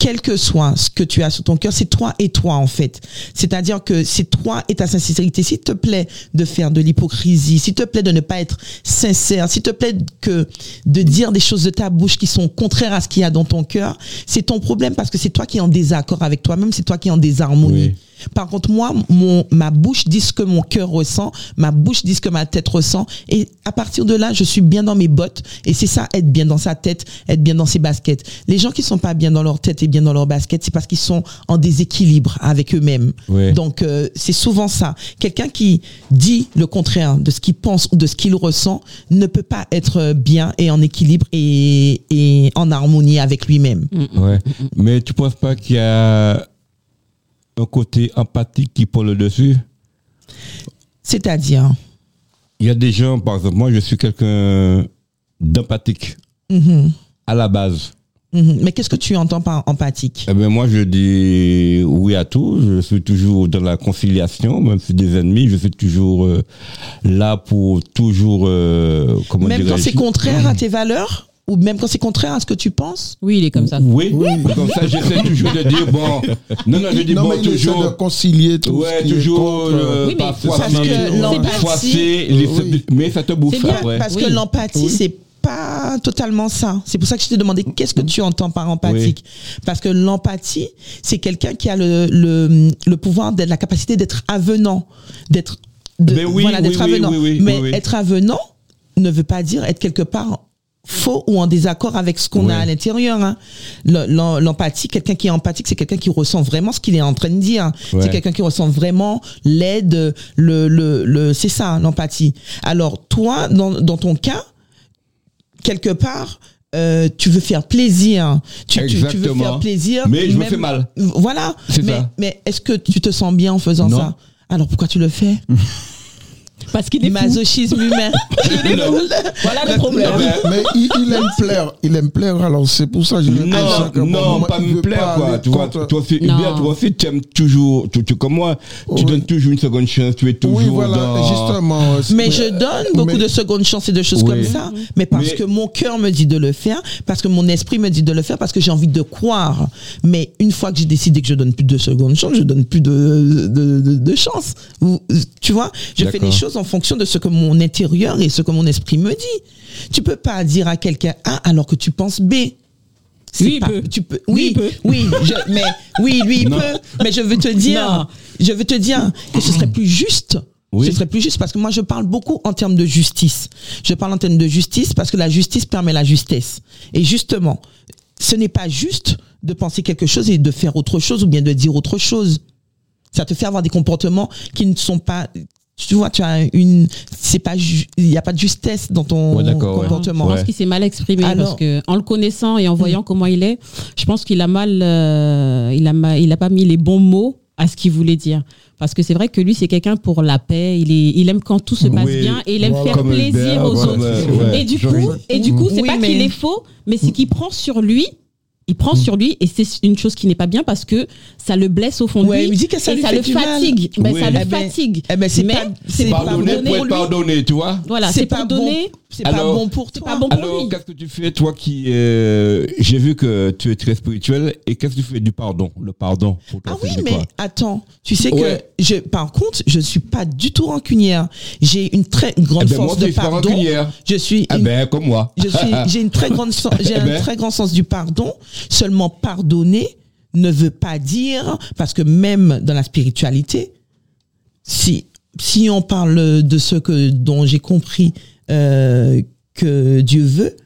Speaker 7: quel que soit ce que tu as sur ton cœur, c'est toi et toi en fait. C'est-à-dire que c'est toi et ta sincérité. S'il te plaît de faire de l'hypocrisie, s'il te plaît de ne pas être sincère, s'il te plaît que de dire des choses de ta bouche qui sont contraires à ce qu'il y a dans ton cœur, c'est ton problème parce que c'est toi qui es en désaccord avec toi-même, c'est toi qui es en désharmonie. Par contre, moi, mon, ma bouche dit ce que mon cœur ressent, ma bouche dit ce que ma tête ressent, et à partir de là, je suis bien dans mes bottes, et c'est ça, être bien dans sa tête, être bien dans ses baskets. Les gens qui sont pas bien dans leur tête et bien dans leur basket, c'est parce qu'ils sont en déséquilibre avec eux-mêmes. Donc, euh, c'est souvent ça. Quelqu'un qui dit le contraire de ce qu'il pense ou de ce qu'il ressent ne peut pas être bien et en équilibre et, et en harmonie avec lui-même.
Speaker 3: Ouais. Mais tu penses pas qu'il y a un côté empathique qui prend le dessus.
Speaker 7: C'est-à-dire,
Speaker 3: Il y a des gens, par exemple, moi je suis quelqu'un d'empathique.
Speaker 7: Mhm,
Speaker 3: à la base.
Speaker 7: mhm. mais qu'est-ce que tu entends par empathique?
Speaker 3: Eh ben moi je dis oui à tout. Je suis toujours dans la conciliation, même si des ennemis, je suis toujours euh, là pour toujours euh, comment
Speaker 7: Même quand c'est contraire à tes valeurs? Ou même quand c'est contraire à ce que tu penses
Speaker 4: Oui, il est comme ça.
Speaker 3: Oui, comme ça j'essaie toujours de dire bon. Non non, je dis
Speaker 5: non,
Speaker 3: bon
Speaker 5: mais il essaie de
Speaker 3: toujours.
Speaker 5: concilier tout
Speaker 3: Ouais,
Speaker 5: ce qui
Speaker 3: toujours
Speaker 5: est contre.
Speaker 3: euh,
Speaker 4: Oui, mais
Speaker 3: pas
Speaker 4: parce
Speaker 7: que l'empathie-
Speaker 5: Oui.
Speaker 3: mais ça te bouffe
Speaker 4: C'est bien,
Speaker 3: après.
Speaker 7: Parce
Speaker 4: Oui.
Speaker 7: que l'empathie, c'est pas totalement ça. C'est pour ça que je t'ai demandé qu'est-ce que tu entends par empathique? Parce que l'empathie, c'est quelqu'un qui a le, le, le pouvoir, d'être la capacité d'être avenant, d'être
Speaker 3: Mais oui,
Speaker 7: voilà, d'être
Speaker 3: oui, oui,
Speaker 7: avenant.
Speaker 3: oui, oui,
Speaker 7: Mais
Speaker 3: oui, oui.
Speaker 7: être avenant ne veut pas dire être quelque part faux ou en désaccord avec ce qu'on
Speaker 3: Ouais.
Speaker 7: a à l'intérieur. hein. Le- l'em- L'empathie, quelqu'un qui est empathique, c'est quelqu'un qui ressent vraiment ce qu'il est en train de dire.
Speaker 3: Ouais.
Speaker 7: C'est quelqu'un qui ressent vraiment l'aide, le, le, le, c'est ça, l'empathie. Alors, toi, dans, dans ton cas, quelque part, euh, tu veux faire plaisir. Tu, tu, tu veux faire plaisir.
Speaker 3: Mais je me fais mal.
Speaker 7: Voilà. Mais, mais est-ce que tu te sens bien en faisant
Speaker 3: Non.
Speaker 7: ça? Alors pourquoi tu le fais?
Speaker 4: Parce qu'il est fou.
Speaker 7: Masochisme humain.
Speaker 4: Voilà le problème.
Speaker 5: Mais il, il aime plaire, il aime plaire, alors c'est pour ça que je
Speaker 3: Non, non, pas me plaire, quoi. Tu vois, toi aussi, bien, toi aussi, tu aimes toujours, tu, tu, comme moi, tu
Speaker 5: Oui.
Speaker 3: donnes toujours une seconde chance, tu es toujours
Speaker 5: Oui, voilà,
Speaker 3: dans...
Speaker 5: justement.
Speaker 7: Mais je donne beaucoup
Speaker 5: mais-
Speaker 7: de secondes chances et de choses
Speaker 3: Oui.
Speaker 7: comme ça. Mais parce
Speaker 3: Mais-
Speaker 7: que mon cœur me dit de le faire, parce que mon esprit me dit de le faire, parce que j'ai envie de croire. Mais une fois que j'ai décidé que je donne plus de secondes chances, je donne plus de, de, de, de chances. Ou- Tu vois, je fais les choses en fonction de ce que mon intérieur et ce que mon esprit me dit. Tu peux pas dire à quelqu'un A alors que tu penses B.
Speaker 4: Lui, il peut.
Speaker 7: Tu peux, oui,
Speaker 4: il peut.
Speaker 7: oui, je- mais oui, lui, il
Speaker 3: Non.
Speaker 7: peut. Mais je veux te dire,
Speaker 4: Non.
Speaker 7: je veux te dire que ce serait plus juste.
Speaker 3: Oui.
Speaker 7: Ce serait plus juste parce que moi je parle beaucoup en termes de justice. Je parle en termes de justice parce que la justice permet la justesse. Et justement, ce n'est pas juste de penser quelque chose et de faire autre chose ou bien de dire autre chose. Ça te fait avoir des comportements qui ne sont pas tu vois, tu as une, c'est pas, il n'y a pas de justesse dans ton
Speaker 3: Ouais, d'accord, ouais.
Speaker 7: comportement.
Speaker 4: Je pense
Speaker 3: Ouais.
Speaker 4: qu'il s'est mal exprimé
Speaker 7: Alors-
Speaker 4: parce que en le connaissant et en voyant comment il est, je pense qu'il a mal, euh, il a ma- il a pas mis les bons mots à ce qu'il voulait dire. Parce que c'est vrai que lui, c'est quelqu'un pour la paix. Il est, il aime quand tout se passe
Speaker 3: Oui.
Speaker 4: bien et il aime
Speaker 5: Voilà.
Speaker 4: faire plaisir aux autres.
Speaker 3: ouais.
Speaker 4: Et du coup, et du coup, c'est
Speaker 7: Oui,
Speaker 4: pas
Speaker 7: mais-
Speaker 4: qu'il est faux, mais c'est qu'il prend sur lui. Il prend sur lui et c'est une chose qui n'est pas bien parce que ça le blesse au fond de
Speaker 7: Ouais,
Speaker 4: lui
Speaker 7: il me dit que ça
Speaker 4: et
Speaker 7: lui
Speaker 4: ça
Speaker 7: fait
Speaker 4: le
Speaker 7: du mal.
Speaker 4: fatigue. Ben,
Speaker 3: Oui.
Speaker 4: Ça le
Speaker 7: Eh ben-
Speaker 4: fatigue.
Speaker 7: eh ben, c'est
Speaker 4: Mais
Speaker 7: pas-
Speaker 4: c'est
Speaker 3: Pardonner pour
Speaker 4: lui.
Speaker 3: pardonné, tu vois
Speaker 4: Voilà,
Speaker 7: c'est pas
Speaker 4: pardonner.
Speaker 7: bon, c'est pas
Speaker 3: Alors-
Speaker 7: bon pour toi.
Speaker 4: pas bon pour
Speaker 3: Alors,
Speaker 4: lui.
Speaker 3: qu'est-ce que tu fais, toi qui... euh, J'ai vu que tu es très spirituel, et qu'est-ce que tu fais du pardon Le pardon, pour toi,
Speaker 7: Ah oui, mais
Speaker 3: quoi
Speaker 7: attends, tu sais
Speaker 3: Ouais.
Speaker 7: que je, par contre, je suis pas du tout rancunière. J'ai une très grande
Speaker 3: Eh ben,
Speaker 7: force de
Speaker 3: je suis pas
Speaker 7: pardon.
Speaker 3: rancunière.
Speaker 7: Je suis
Speaker 3: Ah
Speaker 7: une-
Speaker 3: ben, comme moi.
Speaker 7: je suis, j'ai une très grande, sen- j'ai
Speaker 3: Eh
Speaker 7: un
Speaker 3: ben.
Speaker 7: très grand sens du pardon. Seulement pardonner ne veut pas dire, parce que même dans la spiritualité, si, si on parle de ce que, dont j'ai compris, euh, que Dieu veut,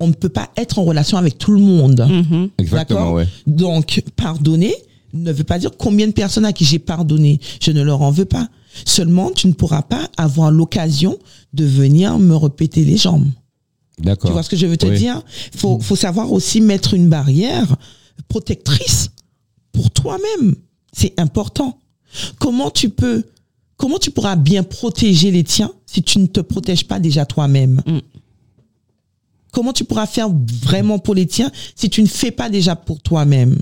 Speaker 7: on ne peut pas être en relation avec tout le monde.
Speaker 4: Mhm.
Speaker 3: Exactement, ouais.
Speaker 7: Donc, pardonner ne veut pas dire combien de personnes à qui j'ai pardonné. Je ne leur en veux pas. Seulement, tu ne pourras pas avoir l'occasion de venir me répéter les jambes.
Speaker 3: D'accord.
Speaker 7: Tu vois ce que je veux te
Speaker 3: Oui.
Speaker 7: dire? Faut, faut savoir aussi mettre une barrière protectrice pour toi-même. C'est important. Comment tu peux comment tu pourras bien protéger les tiens si tu ne te protèges pas déjà toi-même?
Speaker 4: Mm.
Speaker 7: Comment tu pourras faire vraiment pour les tiens si tu ne fais pas déjà pour toi-même?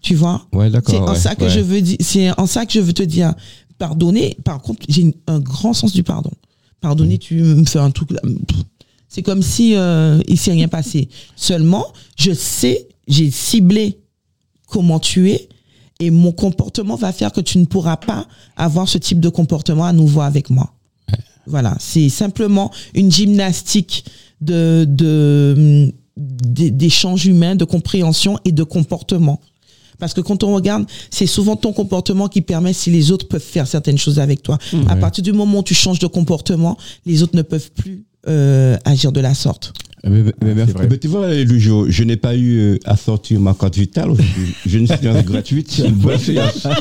Speaker 7: Tu vois?
Speaker 3: Ouais,
Speaker 7: C'est en ça que
Speaker 3: ouais.
Speaker 7: je veux dire. C'est en ça que je veux te dire. Pardonner. Par contre, j'ai un grand sens du pardon. Pardonner, tu me fais un truc. là, C'est comme si euh, il s'est rien passé. Seulement, je sais, j'ai ciblé comment tu es et mon comportement va faire que tu ne pourras pas avoir ce type de comportement à nouveau avec moi. Voilà, c'est simplement une gymnastique de de d- d'échange humain, de compréhension et de comportement. Parce que quand on regarde, c'est souvent ton comportement qui permet si les autres peuvent faire certaines choses avec toi. À partir du moment où tu changes de comportement, les autres ne peuvent plus euh, agir de la sorte.
Speaker 3: Mais, mais- mais merci.
Speaker 6: vrai.
Speaker 3: Mais tu vois, Lujo, je n'ai pas eu euh, à sortir ma carte vitale aujourd'hui. J'ai une séance gratuite. C'est une bonne séance.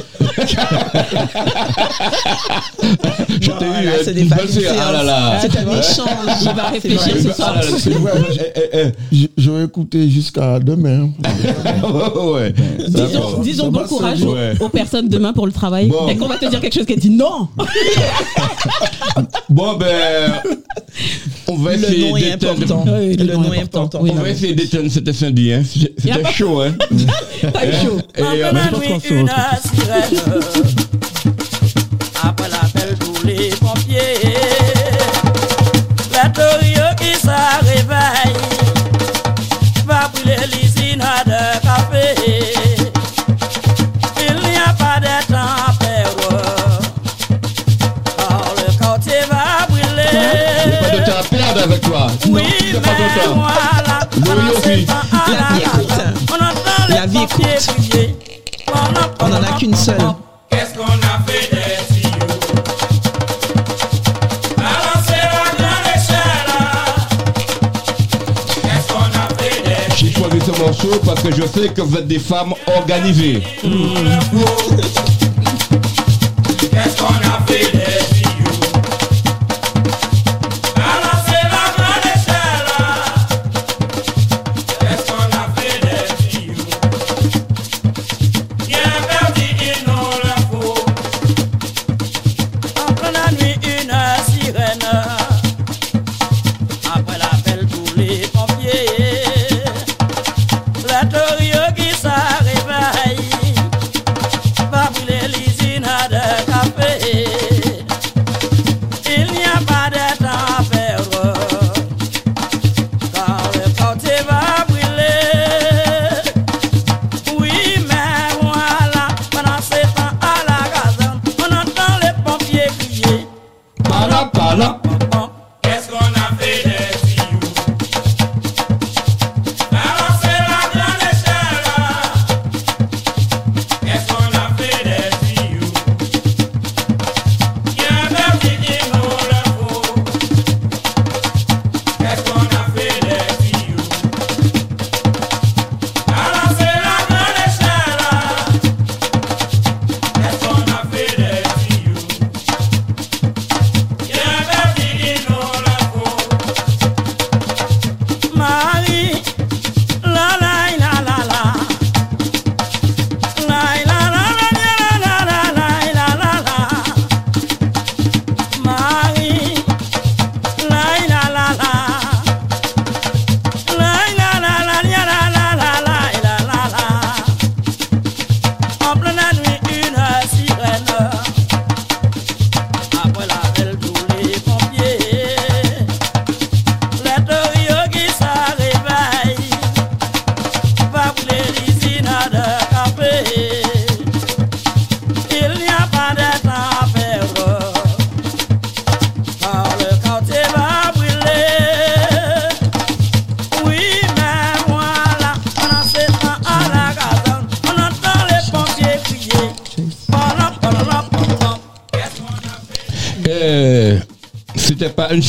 Speaker 3: Je t'ai
Speaker 7: Voilà,
Speaker 3: eu euh,
Speaker 7: c'est
Speaker 3: une bonne séance. Ah là là.
Speaker 7: C'est un échange.
Speaker 4: Il va réfléchir ce soir.
Speaker 3: Ah
Speaker 5: J'aurais écouté jusqu'à demain.
Speaker 3: ouais.
Speaker 4: Disons, disons bon courage
Speaker 3: Ouais.
Speaker 4: aux personnes demain pour le travail.
Speaker 3: Bon.
Speaker 4: Et qu'on va te dire quelque chose qui dit non.
Speaker 3: Bon, ben, on va
Speaker 7: Le
Speaker 3: essayer
Speaker 7: nom
Speaker 4: le,
Speaker 7: le, nom, nom est important.
Speaker 3: important.
Speaker 4: En
Speaker 3: vrai, c'est Dayton, c'était samedi. Hein. C'était chaud. Hein.
Speaker 4: pas chaud.
Speaker 3: Et, euh,
Speaker 6: une
Speaker 8: sirène. Après l'appel pour les pompiers. La Torio qui s'arrive va brûler l'usine de café. On
Speaker 7: n'en a qu'une seule.
Speaker 2: Qu'est-ce
Speaker 3: morceau parce que je sais que vous êtes des femmes organisées.
Speaker 8: Mm.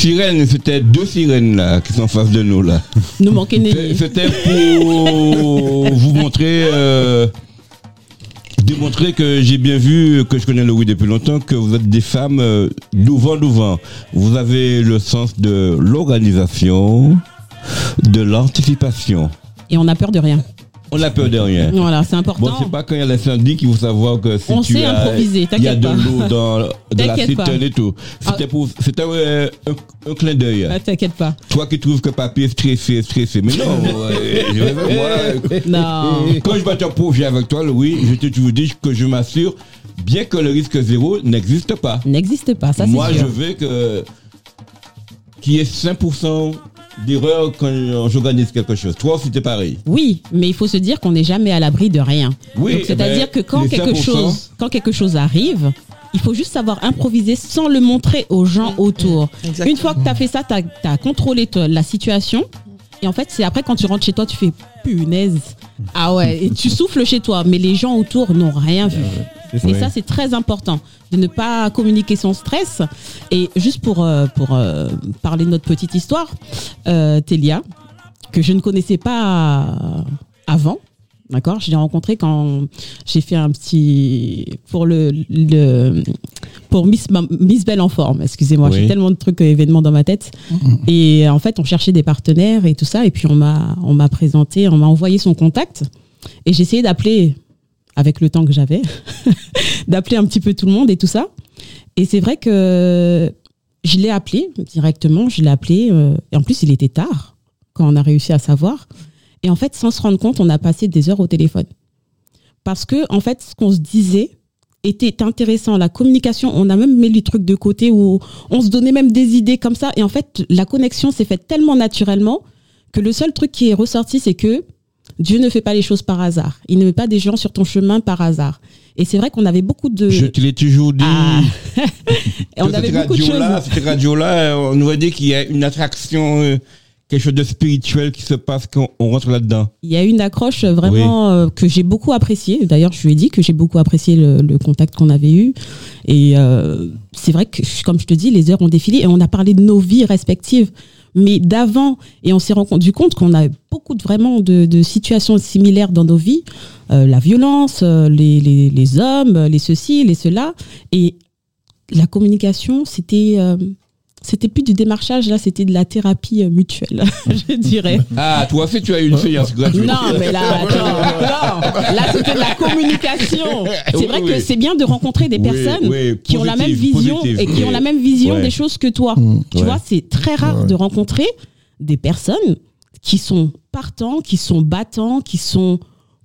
Speaker 8: Sirène,
Speaker 3: c'était deux sirènes là qui sont en face de nous là.
Speaker 4: Nous.
Speaker 3: C'était pour vous montrer, euh, démontrer que j'ai bien vu, que je connais le oui depuis longtemps, que vous êtes des femmes euh, d'ouvant d'ouvant. Vous avez le sens de l'organisation, de l'anticipation.
Speaker 4: Et on a peur de rien.
Speaker 3: On On a peur de rien.
Speaker 4: Voilà, c'est important.
Speaker 3: Bon, c'est pas quand il y a l'incendie qu'il faut savoir que si
Speaker 4: On
Speaker 3: tu
Speaker 4: sait
Speaker 3: as,
Speaker 4: improviser,
Speaker 3: il y a de l'eau dans de la citerne et tout. C'était
Speaker 4: Ah.
Speaker 3: pour, c'était euh, un, un clin d'œil.
Speaker 4: Ah, T'inquiète pas.
Speaker 3: Toi qui trouves que papier est stressé, stressé. Mais non, euh, je vais- moi,
Speaker 4: Non.
Speaker 3: quand je vais un projet avec toi, oui, je te toujours dis que je m'assure, bien que le risque zéro n'existe pas.
Speaker 4: N'existe pas, ça c'est
Speaker 3: Moi, je veux que qu'il y ait 5% d'erreur quand j'organise quelque chose. Toi t'es pareil.
Speaker 4: Oui, mais il faut se dire qu'on n'est jamais à l'abri de rien.
Speaker 3: Oui,
Speaker 4: c'est-à-dire
Speaker 3: ben,
Speaker 4: que quand quelque
Speaker 3: 5%,
Speaker 4: chose, quand quelque chose arrive, il faut juste savoir improviser sans le montrer aux gens autour.
Speaker 7: Exactement.
Speaker 4: Une fois que tu as fait ça, tu as, contrôlé la situation. Et en fait, c'est après quand tu rentres chez toi, tu fais punaise. Ah ouais, et tu souffles chez toi, mais les gens autour n'ont rien vu. Et ça, c'est très important de ne pas communiquer son stress. Et juste pour, euh, pour euh, parler de notre petite histoire, euh, Télia, que je ne connaissais pas avant, d'accord Je l'ai rencontré quand j'ai fait un petit. pour le. le pour Miss, Miss Belle en forme, excusez-moi,
Speaker 3: Oui.
Speaker 4: j'ai tellement de trucs, euh, événements dans ma tête. Et en fait, on cherchait des partenaires et tout ça. Et puis, on m'a on m'a présenté, on m'a envoyé son contact. Et j'ai essayé d'appeler, avec le temps que j'avais, d'appeler un petit peu tout le monde et tout ça. Et c'est vrai que je l'ai appelé directement, je l'ai appelé. euh, et en plus, il était tard quand on a réussi à savoir. Et en fait, sans se rendre compte, on a passé des heures au téléphone. Parce que, en fait, ce qu'on se disait était intéressant. La communication, on a même mis les trucs de côté où on se donnait même des idées comme ça. Et en fait, la connexion s'est faite tellement naturellement que le seul truc qui est ressorti, c'est que Dieu ne fait pas les choses par hasard. Il ne met pas des gens sur ton chemin par hasard. Et c'est vrai qu'on avait beaucoup de.
Speaker 3: Je te l'ai toujours dit.
Speaker 4: Ah. On avait beaucoup de choses.
Speaker 3: cette radio-là, on nous a dit qu'il y a une attraction, euh, quelque chose de spirituel qui se passe quand on rentre là-dedans.
Speaker 4: Il y a une accroche vraiment euh, que j'ai beaucoup appréciée. D'ailleurs, je lui ai dit que j'ai beaucoup apprécié le, le contact qu'on avait eu. Et euh, c'est vrai que, comme je te dis, les heures ont défilé et on a parlé de nos vies respectives. Mais d'avant, et on s'est rendu compte qu'on a beaucoup de, vraiment de, de situations similaires dans nos vies. Euh, la violence, euh, les, les, les hommes, les ceci, les cela. Et la communication, c'était... c'était plus du démarchage, là, c'était de la thérapie euh, mutuelle, je dirais.
Speaker 3: Ah, toi aussi, tu as eu une séance gratuite.
Speaker 4: Non, mais là, attends, non, là, c'était de la communication. C'est
Speaker 3: Oui,
Speaker 4: vrai
Speaker 3: oui.
Speaker 4: que c'est bien de rencontrer des
Speaker 3: Oui,
Speaker 4: personnes
Speaker 3: oui,
Speaker 4: qui ont la même vision
Speaker 3: positive,
Speaker 4: et qui ont la même vision
Speaker 3: Ouais.
Speaker 4: des choses que toi.
Speaker 5: Mm.
Speaker 4: Tu
Speaker 3: Ouais.
Speaker 4: vois, c'est très rare de rencontrer des personnes qui sont partants, qui sont battants, qui sont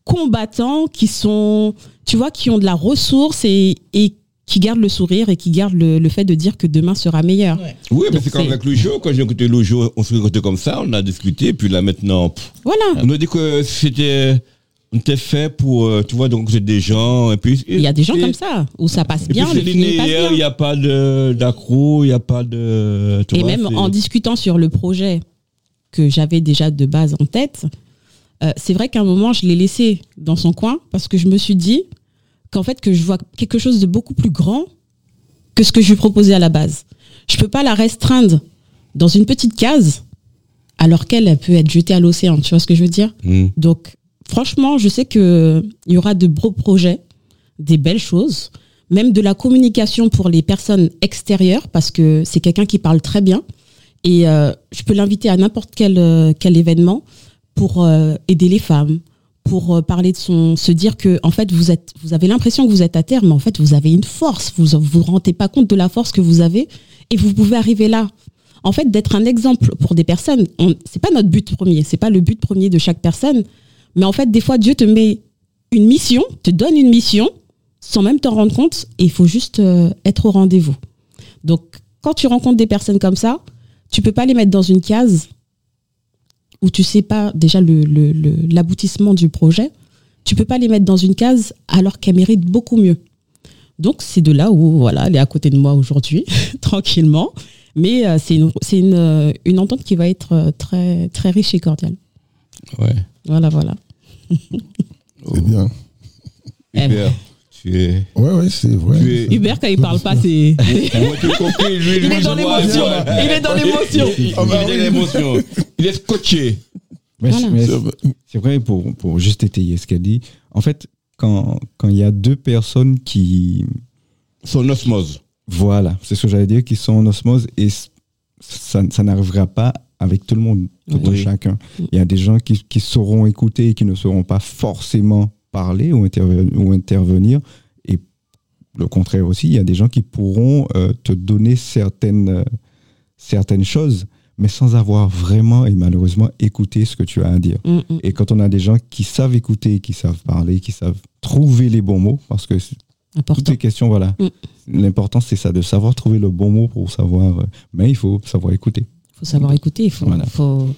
Speaker 4: combattants, qui sont, tu vois, qui ont de la ressource et, et qui gardent le sourire et qui gardent le, le fait de dire que demain sera meilleur.
Speaker 7: Ouais.
Speaker 3: Oui, mais c'est comme avec Loujo. Quand j'ai écouté Loujo, on s'est écouté comme ça, on a discuté, puis là maintenant, pff,
Speaker 4: Voilà.
Speaker 3: on a dit que c'était, on était fait pour, euh, tu vois, donc c'est des gens, et puis.
Speaker 4: Il y a des gens comme ça, où ça passe
Speaker 3: Et
Speaker 4: bien,
Speaker 3: puis
Speaker 4: le
Speaker 3: c'est
Speaker 4: film passe
Speaker 3: linéaire,
Speaker 4: bien.
Speaker 3: il n'y a pas de- d'accro, il n'y a pas de. tu
Speaker 4: Et
Speaker 3: vois,
Speaker 4: même en discutant sur le projet que j'avais déjà de base en tête, euh, c'est vrai qu'à un moment, je l'ai laissé dans son coin parce que je me suis dit qu'en fait, que je vois quelque chose de beaucoup plus grand que ce que je lui proposais à la base. Je peux pas la restreindre dans une petite case alors qu'elle elle peut être jetée à l'océan. Tu vois ce que je veux dire?
Speaker 3: Hmm.
Speaker 4: donc, franchement, je sais qu'il y aura de beaux projets, des belles choses, même de la communication pour les personnes extérieures, parce que c'est quelqu'un qui parle très bien. Et euh, je peux l'inviter à n'importe quel, euh, quel événement pour euh, aider les femmes, pour euh, parler de son, se dire que en fait vous êtes, vous avez l'impression que vous êtes à terre, mais en fait vous avez une force. Vous vous vous rendez pas compte de la force que vous avez et vous pouvez arriver là. En fait, d'être un exemple pour des personnes, on- c'est pas notre but premier, c'est pas le but premier de chaque personne, mais en fait des fois Dieu te met une mission, te donne une mission sans même t'en rendre compte et il faut juste euh, être au rendez-vous. Donc quand tu rencontres des personnes comme ça, tu peux pas les mettre dans une case où tu sais pas déjà le- le- le- l'aboutissement du projet. Tu peux pas les mettre dans une case alors qu'elles méritent beaucoup mieux. Donc c'est de là où voilà, elle est à côté de moi aujourd'hui, tranquillement. Mais euh, c'est une, une, euh, une entente qui va être euh, très, très riche et cordiale.
Speaker 3: Ouais.
Speaker 4: Voilà, voilà.
Speaker 5: C'est bien.
Speaker 4: Eh
Speaker 3: Hubert, tu es.
Speaker 5: Ouais, ouais, c'est vrai.
Speaker 3: Tu es.
Speaker 4: Hubert, quand il parle pas, c'est. Il est dans l'émotion. Il est dans l'émotion.
Speaker 3: Il est dans l'émotion. Il est scotché.
Speaker 6: C'est- vrai, pour, pour juste étayer ce qu'elle dit, en fait, quand quand il y a deux personnes qui.
Speaker 3: Son osmose.
Speaker 6: Voilà, c'est ce que j'allais dire, qui sont en osmose et ça, ça n'arrivera pas avec tout le monde, tout
Speaker 3: Oui.
Speaker 6: chacun. Il y a des gens qui, qui sauront écouter et qui ne sauront pas forcément parler ou, interve- ou intervenir. Et le contraire aussi, il y a des gens qui pourront euh, te donner certaines, euh, certaines choses, mais sans avoir vraiment et malheureusement écouté ce que tu as à dire.
Speaker 4: Mm, mm.
Speaker 6: Et quand on a des gens qui savent écouter, qui savent parler, qui savent trouver les bons mots, parce que toutes
Speaker 4: Important.
Speaker 6: les questions, voilà.
Speaker 4: Mm.
Speaker 6: L'important, c'est ça, de savoir trouver le bon mot pour savoir. euh, mais il faut savoir écouter.
Speaker 4: Il faut savoir écouter. Il faut,
Speaker 6: Voilà.
Speaker 4: faut,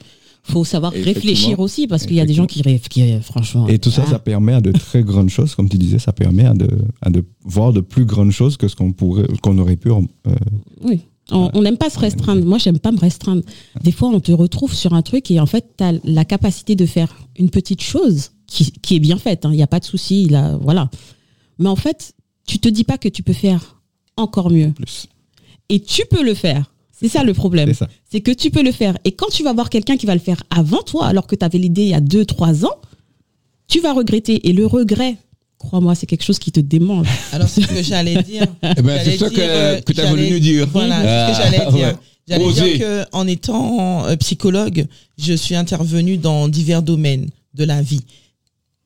Speaker 4: faut savoir réfléchir aussi parce qu'il y a des gens qui rêvent, qui franchement.
Speaker 6: Et tout ça,
Speaker 4: ah,
Speaker 6: ça permet à de très grandes choses, comme tu disais, ça permet à de, à de voir de plus grandes choses que ce qu'on pourrait, qu'on aurait pu. euh,
Speaker 4: Oui. On on n'aime pas se restreindre. Moi, j'aime pas me restreindre. Des fois, on te retrouve sur un truc et en fait, tu as la capacité de faire une petite chose qui, qui est bien faite. hein. Il n'y a pas de souci. Voilà. Mais en fait, tu te dis pas que tu peux faire encore mieux.
Speaker 6: plus.
Speaker 4: Et tu peux le faire. C'est ça le problème. C'est que tu peux le faire. Et quand tu vas voir quelqu'un qui va le faire avant toi, alors que tu avais l'idée il y a 2-3 ans, tu vas regretter. Et le regret, crois-moi, c'est quelque chose qui te démange.
Speaker 7: Alors, c'est ce que j'allais dire.
Speaker 3: Eh ben, c'est ça
Speaker 7: dire, euh,
Speaker 3: que, que tu as voulu nous dire.
Speaker 7: Voilà, c'est ce que
Speaker 3: Ah,
Speaker 7: j'allais dire.
Speaker 3: ouais.
Speaker 7: J'allais dire que en étant euh, psychologue, je suis intervenue dans divers domaines de la vie,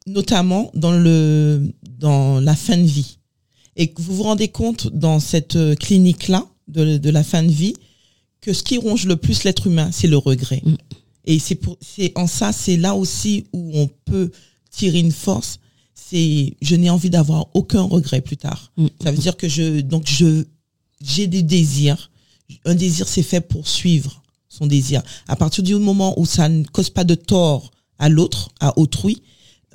Speaker 7: notamment dans le dans la fin de vie. Et que vous vous rendez compte dans cette euh, clinique-là de, de la fin de vie que ce qui ronge le plus l'être humain, c'est le regret.
Speaker 4: Mm.
Speaker 7: Et c'est pour c'est en ça, c'est là aussi où on peut tirer une force. C'est je n'ai envie d'avoir aucun regret plus tard.
Speaker 4: Mm.
Speaker 7: Ça veut dire que je donc je j'ai des désirs. Un désir, c'est fait pour suivre son désir. À partir du moment où ça ne cause pas de tort à l'autre, à autrui,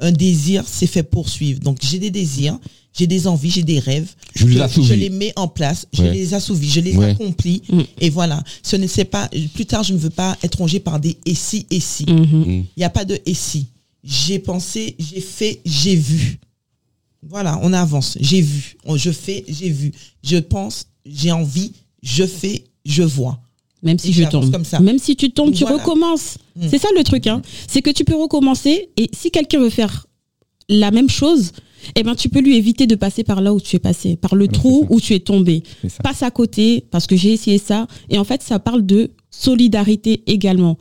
Speaker 7: un désir, c'est fait pour suivre. Donc, j'ai des désirs, j'ai des envies, j'ai des rêves.
Speaker 3: Je les
Speaker 7: je mets en place, je
Speaker 3: Ouais.
Speaker 7: les assouvis, je les
Speaker 3: Ouais.
Speaker 7: accomplis.
Speaker 4: Mm.
Speaker 7: Et voilà. Ce ne c'est pas, plus tard, je ne veux pas être rongé par des et si, et si.
Speaker 4: Mhm.
Speaker 3: Mm.
Speaker 7: Il n'y a pas de et si. J'ai pensé, j'ai fait, j'ai vu. Voilà, on avance. J'ai vu. On- Je fais, j'ai vu. Je pense, j'ai envie, je fais, je vois.
Speaker 4: Même si
Speaker 7: Et
Speaker 4: je tombe.
Speaker 7: comme ça.
Speaker 4: Même si tu tombes, tu
Speaker 7: Voilà.
Speaker 4: recommences.
Speaker 7: Mm.
Speaker 4: C'est ça le truc. Hein. C'est que tu peux recommencer et si quelqu'un veut faire la même chose, eh ben, tu peux lui éviter de passer par là où tu es passé, par le
Speaker 6: Alors,
Speaker 4: trou où tu es tombé. Passe à côté parce que j'ai essayé ça. Et en fait, ça parle de solidarité également,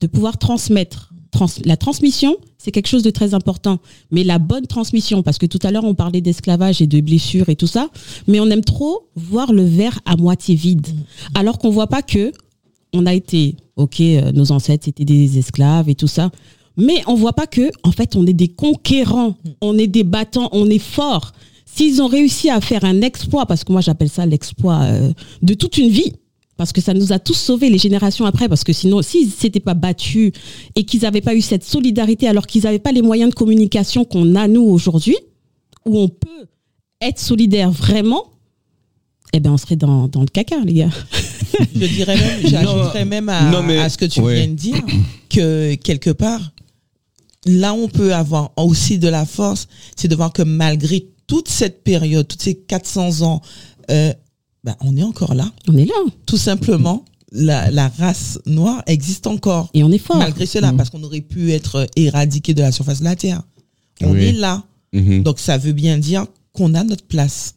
Speaker 4: de pouvoir transmettre. Trans- la transmission, c'est quelque chose de très important. Mais la bonne transmission, parce que tout à l'heure, on parlait d'esclavage et de blessures et tout ça, mais on aime trop voir le verre à moitié vide. Alors qu'on voit pas que on a été, ok, euh, nos ancêtres étaient des esclaves et tout ça, mais on voit pas que, en fait, on est des conquérants, on est des battants, on est forts. S'ils ont réussi à faire un exploit, parce que moi j'appelle ça l'exploit euh, de toute une vie, parce que ça nous a tous sauvés les générations après, parce que sinon, s'ils s'étaient pas battus et qu'ils n'avaient pas eu cette solidarité, alors qu'ils n'avaient pas les moyens de communication qu'on a nous aujourd'hui, où on peut être solidaire vraiment, eh ben on serait dans, dans le caca, les gars.
Speaker 7: Je dirais même, j'ajouterais même à,
Speaker 3: non, mais-
Speaker 7: à ce que tu
Speaker 3: ouais.
Speaker 7: viens de dire que quelque part, là où on peut avoir aussi de la force, c'est de voir que malgré toute cette période, toutes ces 400 ans, euh, ben, on est encore là.
Speaker 4: On est là
Speaker 7: Tout simplement, la, la race noire existe encore.
Speaker 4: et on est fort.
Speaker 7: Malgré cela, parce qu'on aurait pu être éradiqué de la surface de la Terre. On
Speaker 3: Oui.
Speaker 7: est là.
Speaker 3: Mhm.
Speaker 7: Donc ça veut bien dire qu'on a notre place.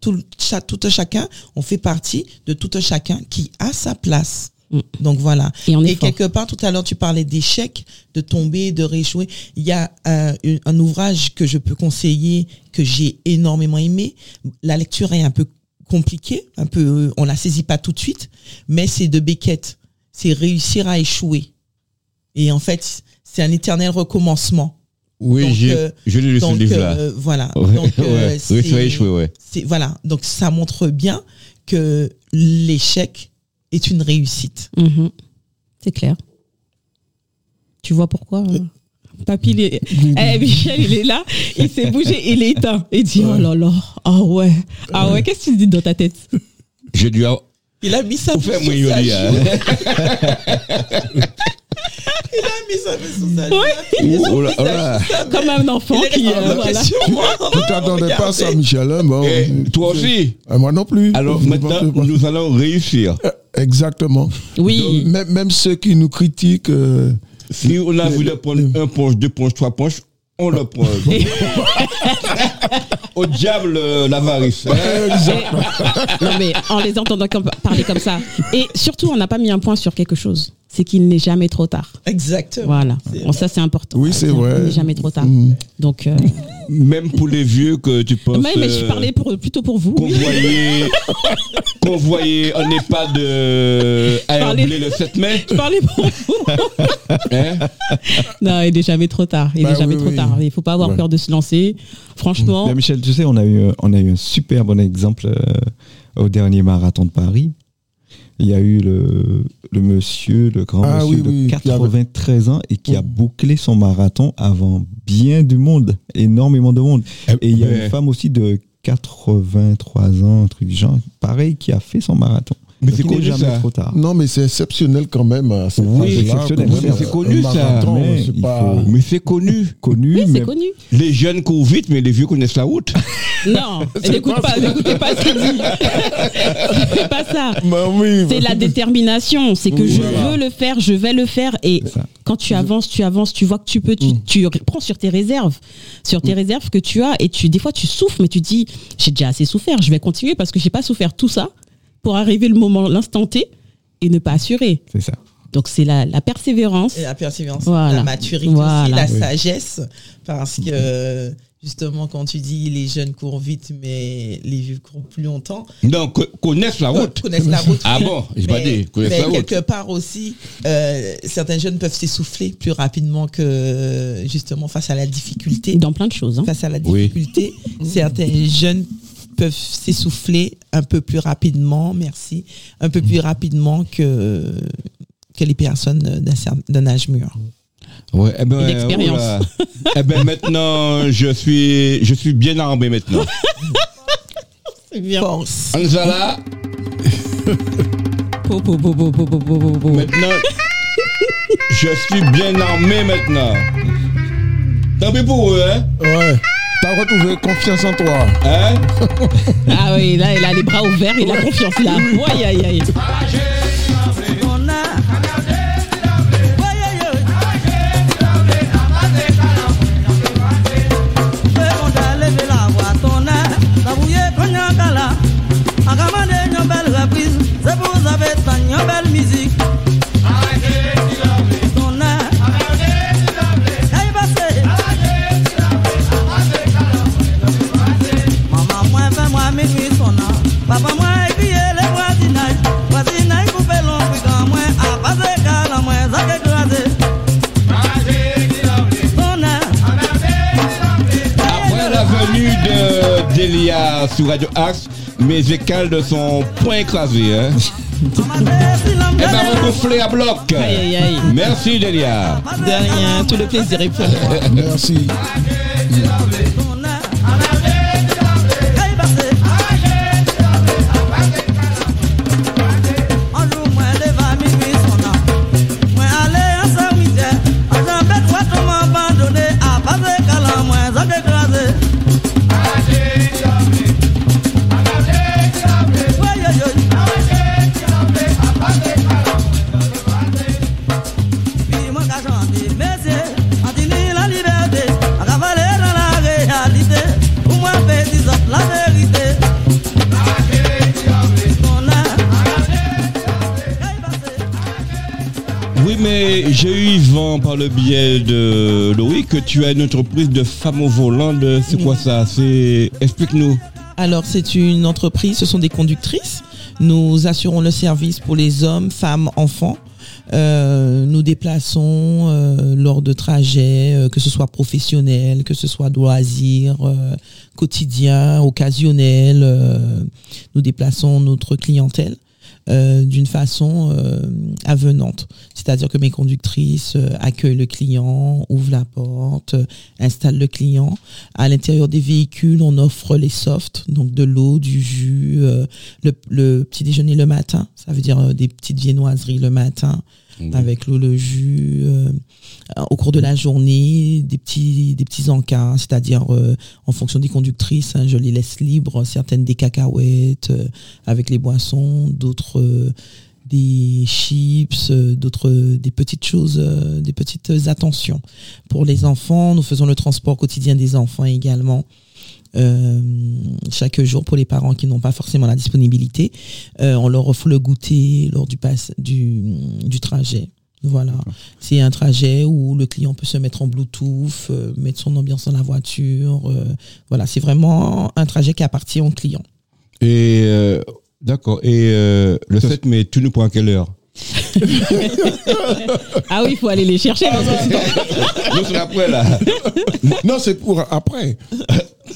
Speaker 7: Tout, tout un chacun, on fait partie de tout un chacun qui a sa place.
Speaker 4: Mm.
Speaker 7: Donc voilà.
Speaker 4: Et on est
Speaker 7: Et
Speaker 4: fort.
Speaker 7: quelque part, tout à l'heure, tu parlais d'échecs, de tomber, de rééchouer. Il y a euh, un ouvrage que je peux conseiller, que j'ai énormément aimé. La lecture est un peu compliquée, un peu, euh, on la saisit pas tout de suite, mais c'est de Beckett. C'est réussir à échouer. Et en fait, c'est un éternel recommencement.
Speaker 3: Oui, j'ai-
Speaker 7: euh,
Speaker 3: je l'ai lu ce livre-là.
Speaker 7: voilà.
Speaker 3: Ouais,
Speaker 7: Donc,
Speaker 3: ouais. Oui, ouais.
Speaker 7: voilà. Donc ça montre bien que l'échec est une réussite.
Speaker 4: Mhm. C'est clair. Tu vois pourquoi euh, Papy, il est... Eh, Michel, il est là, il s'est bougé, il est éteint. Il dit, oh là là, ah ouais, ah ouais, qu'est-ce que tu dis dans ta tête?
Speaker 3: J'ai dû avoir.
Speaker 7: Il a mis main
Speaker 3: faire
Speaker 7: Il a mis sa main sur sa joue.
Speaker 3: Oh là, oh là.
Speaker 4: Comme un enfant qui... euh, voilà.
Speaker 5: Tu t'attendais pas à ça, Michel. hein, bon.
Speaker 3: Et toi aussi.
Speaker 5: Ah, Moi non plus.
Speaker 3: Alors maintenant, nous allons réussir.
Speaker 5: Euh, Exactement.
Speaker 4: Oui,
Speaker 5: Donc, même, même ceux qui nous critiquent, euh,
Speaker 3: Si on a voulu prendre un punch, deux punches, trois punches, on le prend. Au diable euh, l'avarice. hein.
Speaker 4: non mais en les entendant comme- parler comme ça. Et surtout, on n'a pas mis un point sur quelque chose. C'est qu'il n'est jamais trop tard.
Speaker 7: Exactement.
Speaker 4: Voilà. Bon, ça, c'est important.
Speaker 5: Oui, c'est vrai.
Speaker 4: Il n'est jamais trop tard.
Speaker 5: Mm.
Speaker 4: Donc, euh,
Speaker 3: Même pour les vieux que tu penses.
Speaker 4: mais, mais je
Speaker 3: euh,
Speaker 4: parlais pour, plutôt pour vous. oui.
Speaker 3: Convoyé, convoyé en EHPAD de à
Speaker 4: parlais-
Speaker 3: le 7 mai.
Speaker 4: Je parlais pour vous.
Speaker 3: Hein?
Speaker 4: Non, il n'est jamais trop tard. Il
Speaker 5: Bah
Speaker 4: n'est jamais
Speaker 5: oui,
Speaker 4: trop
Speaker 5: oui.
Speaker 4: tard. Il faut pas avoir
Speaker 5: Ouais.
Speaker 4: peur de se lancer. Franchement,
Speaker 6: Bien, Michel, tu sais, on a eu, on a eu un super bon exemple euh, au dernier marathon de Paris. Il y a eu le, le monsieur, le grand
Speaker 5: Ah
Speaker 6: monsieur
Speaker 5: oui,
Speaker 6: de
Speaker 5: oui, qui avait-
Speaker 6: 93 ans et qui a bouclé son marathon avant bien du monde, énormément de monde. Et il y a une femme aussi de 83 ans, un truc du genre, pareil, qui a fait son marathon.
Speaker 3: Mais c'est connu,
Speaker 6: jamais
Speaker 3: ça.
Speaker 6: trop tard.
Speaker 5: Non, mais c'est exceptionnel quand même. à cet
Speaker 6: Oui, exceptionnel.
Speaker 5: même,
Speaker 6: C'est-
Speaker 3: connu, ça,
Speaker 5: marathon,
Speaker 6: mais
Speaker 5: pas-
Speaker 3: Mais c'est connu.
Speaker 6: Connu,
Speaker 4: oui, c'est
Speaker 6: mais
Speaker 4: connu.
Speaker 3: Les jeunes courent vite, mais les vieux connaissent la route.
Speaker 4: Non, n'écoute pas, n'écoutez pas ce qu'il dit. C'est pas ça.
Speaker 5: Bah oui,
Speaker 4: C'est
Speaker 5: bah-
Speaker 4: la détermination. C'est que je veux le faire, je vais le faire. Et quand tu avances, tu avances, tu vois que tu peux, tu,
Speaker 5: Mm.
Speaker 4: tu prends sur tes réserves, sur tes réserves que tu as. Et tu, des fois, tu souffres, mais tu dis, j'ai déjà assez souffert, je vais continuer parce que j'ai pas souffert tout ça pour arriver le moment, l'instant T et ne pas assurer.
Speaker 6: c'est ça.
Speaker 4: Donc, c'est la, la persévérance.
Speaker 7: Et la persévérance,
Speaker 4: Voilà.
Speaker 7: la maturité
Speaker 4: Voilà.
Speaker 7: aussi, la
Speaker 4: Oui.
Speaker 7: sagesse. Parce que, justement, quand tu dis les jeunes courent vite, mais les vieux courent plus longtemps,
Speaker 3: Donc, co- connaissent la route.
Speaker 7: connaissent la route.
Speaker 3: Ah bon, j'ai pas
Speaker 7: Mais-
Speaker 3: dit, connaissent
Speaker 7: mais
Speaker 3: la route.
Speaker 7: quelque part aussi, euh, certains jeunes peuvent s'essouffler plus rapidement que, justement, face à la difficulté.
Speaker 4: Dans plein de choses. hein.
Speaker 7: Face à la
Speaker 3: Oui.
Speaker 7: difficulté, certains jeunes peuvent s'essouffler un peu plus rapidement, merci, un peu plus rapidement que, que les personnes d'un âge mûr.
Speaker 3: Ouais, eh ben,
Speaker 4: L'expérience.
Speaker 3: Oh eh ben maintenant, je suis, je suis bien armé maintenant.
Speaker 4: C'est bien.
Speaker 7: Force.
Speaker 3: Maintenant, je suis bien armé maintenant. Tant pis pour eux, hein?
Speaker 5: Ouais. T'as retrouvé confiance en toi.
Speaker 3: hein?
Speaker 4: Ah oui, là, il a les bras ouverts, il a confiance là. Aïe, aïe, aïe.
Speaker 3: Sur Radio Axe, mes écales sont point écrasées, hein? Eh ben, regonflé à bloc.
Speaker 4: Aïe, aïe, aïe.
Speaker 3: Merci Delia.
Speaker 7: De rien, tout le plaisir est pour moi.
Speaker 5: Merci.
Speaker 3: Le biais de Loïc tu as une entreprise de femmes au volant. C'est quoi ça? Explique-nous.
Speaker 7: Alors, c'est une entreprise, ce sont des conductrices. Nous assurons le service pour les hommes, femmes, enfants. Euh, nous déplaçons euh, lors de trajets, euh, que ce soit professionnel, que ce soit de loisirs, euh, quotidien, occasionnel. euh, nous déplaçons notre clientèle euh, d'une façon euh, avenante. C'est-à-dire que mes conductrices euh, accueillent le client, ouvrent la porte, installent le client. À l'intérieur des véhicules, on offre les softs, donc de l'eau, du jus, le, le petit déjeuner le matin, ça veut dire des petites viennoiseries le matin avec l'eau, le jus. euh, au cours de la journée, des petits, des petits encas, c'est-à-dire euh, en fonction des conductrices, hein, je les laisse libres, certaines des cacahuètes euh, avec les boissons, d'autres euh, des chips, euh, d'autres euh, des petites choses, des petites attentions. Pour les enfants, nous faisons le transport quotidien des enfants également. Euh, chaque jour pour les parents qui n'ont pas forcément la disponibilité. Euh, on leur offre le goûter lors du, pass, du, du trajet. Voilà. C'est un trajet où le client peut se mettre en Bluetooth, euh, mettre son ambiance dans la voiture. euh, voilà, c'est vraiment un trajet qui appartient au client.
Speaker 3: Et euh, d'accord. Et euh, le 7 mai, tu nous prends à quelle heure?
Speaker 4: Ah oui, il faut aller les chercher. que-
Speaker 3: Nous c'est après là.
Speaker 5: Non, c'est pour après.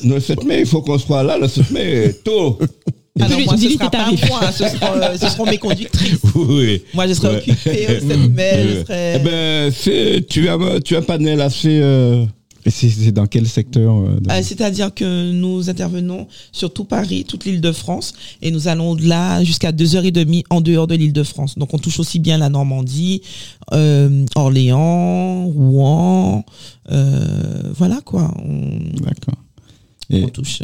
Speaker 3: Non, le 7 mai, il faut qu'on soit là le 7 mai tôt.
Speaker 7: Ah non, moi, ce sera pas
Speaker 4: tarifs.
Speaker 7: moi, hein, ce, sera, euh, ce seront mes conductrices.
Speaker 3: Oui.
Speaker 7: Moi, je serai
Speaker 3: Ouais.
Speaker 7: occupée au 7 mai. je
Speaker 3: Euh,
Speaker 7: serai-
Speaker 3: Eh ben, c'est tu as tu as un panel assez. euh,
Speaker 6: Et c'est dans quel secteur euh, de-
Speaker 7: Euh, C'est-à-dire que nous intervenons sur tout Paris, toute l'île de France, et nous allons là jusqu'à 2h30 en dehors de l'île de France. Donc on touche aussi bien la Normandie, euh, Orléans, Rouen, voilà quoi.
Speaker 6: D'accord.
Speaker 7: On touche.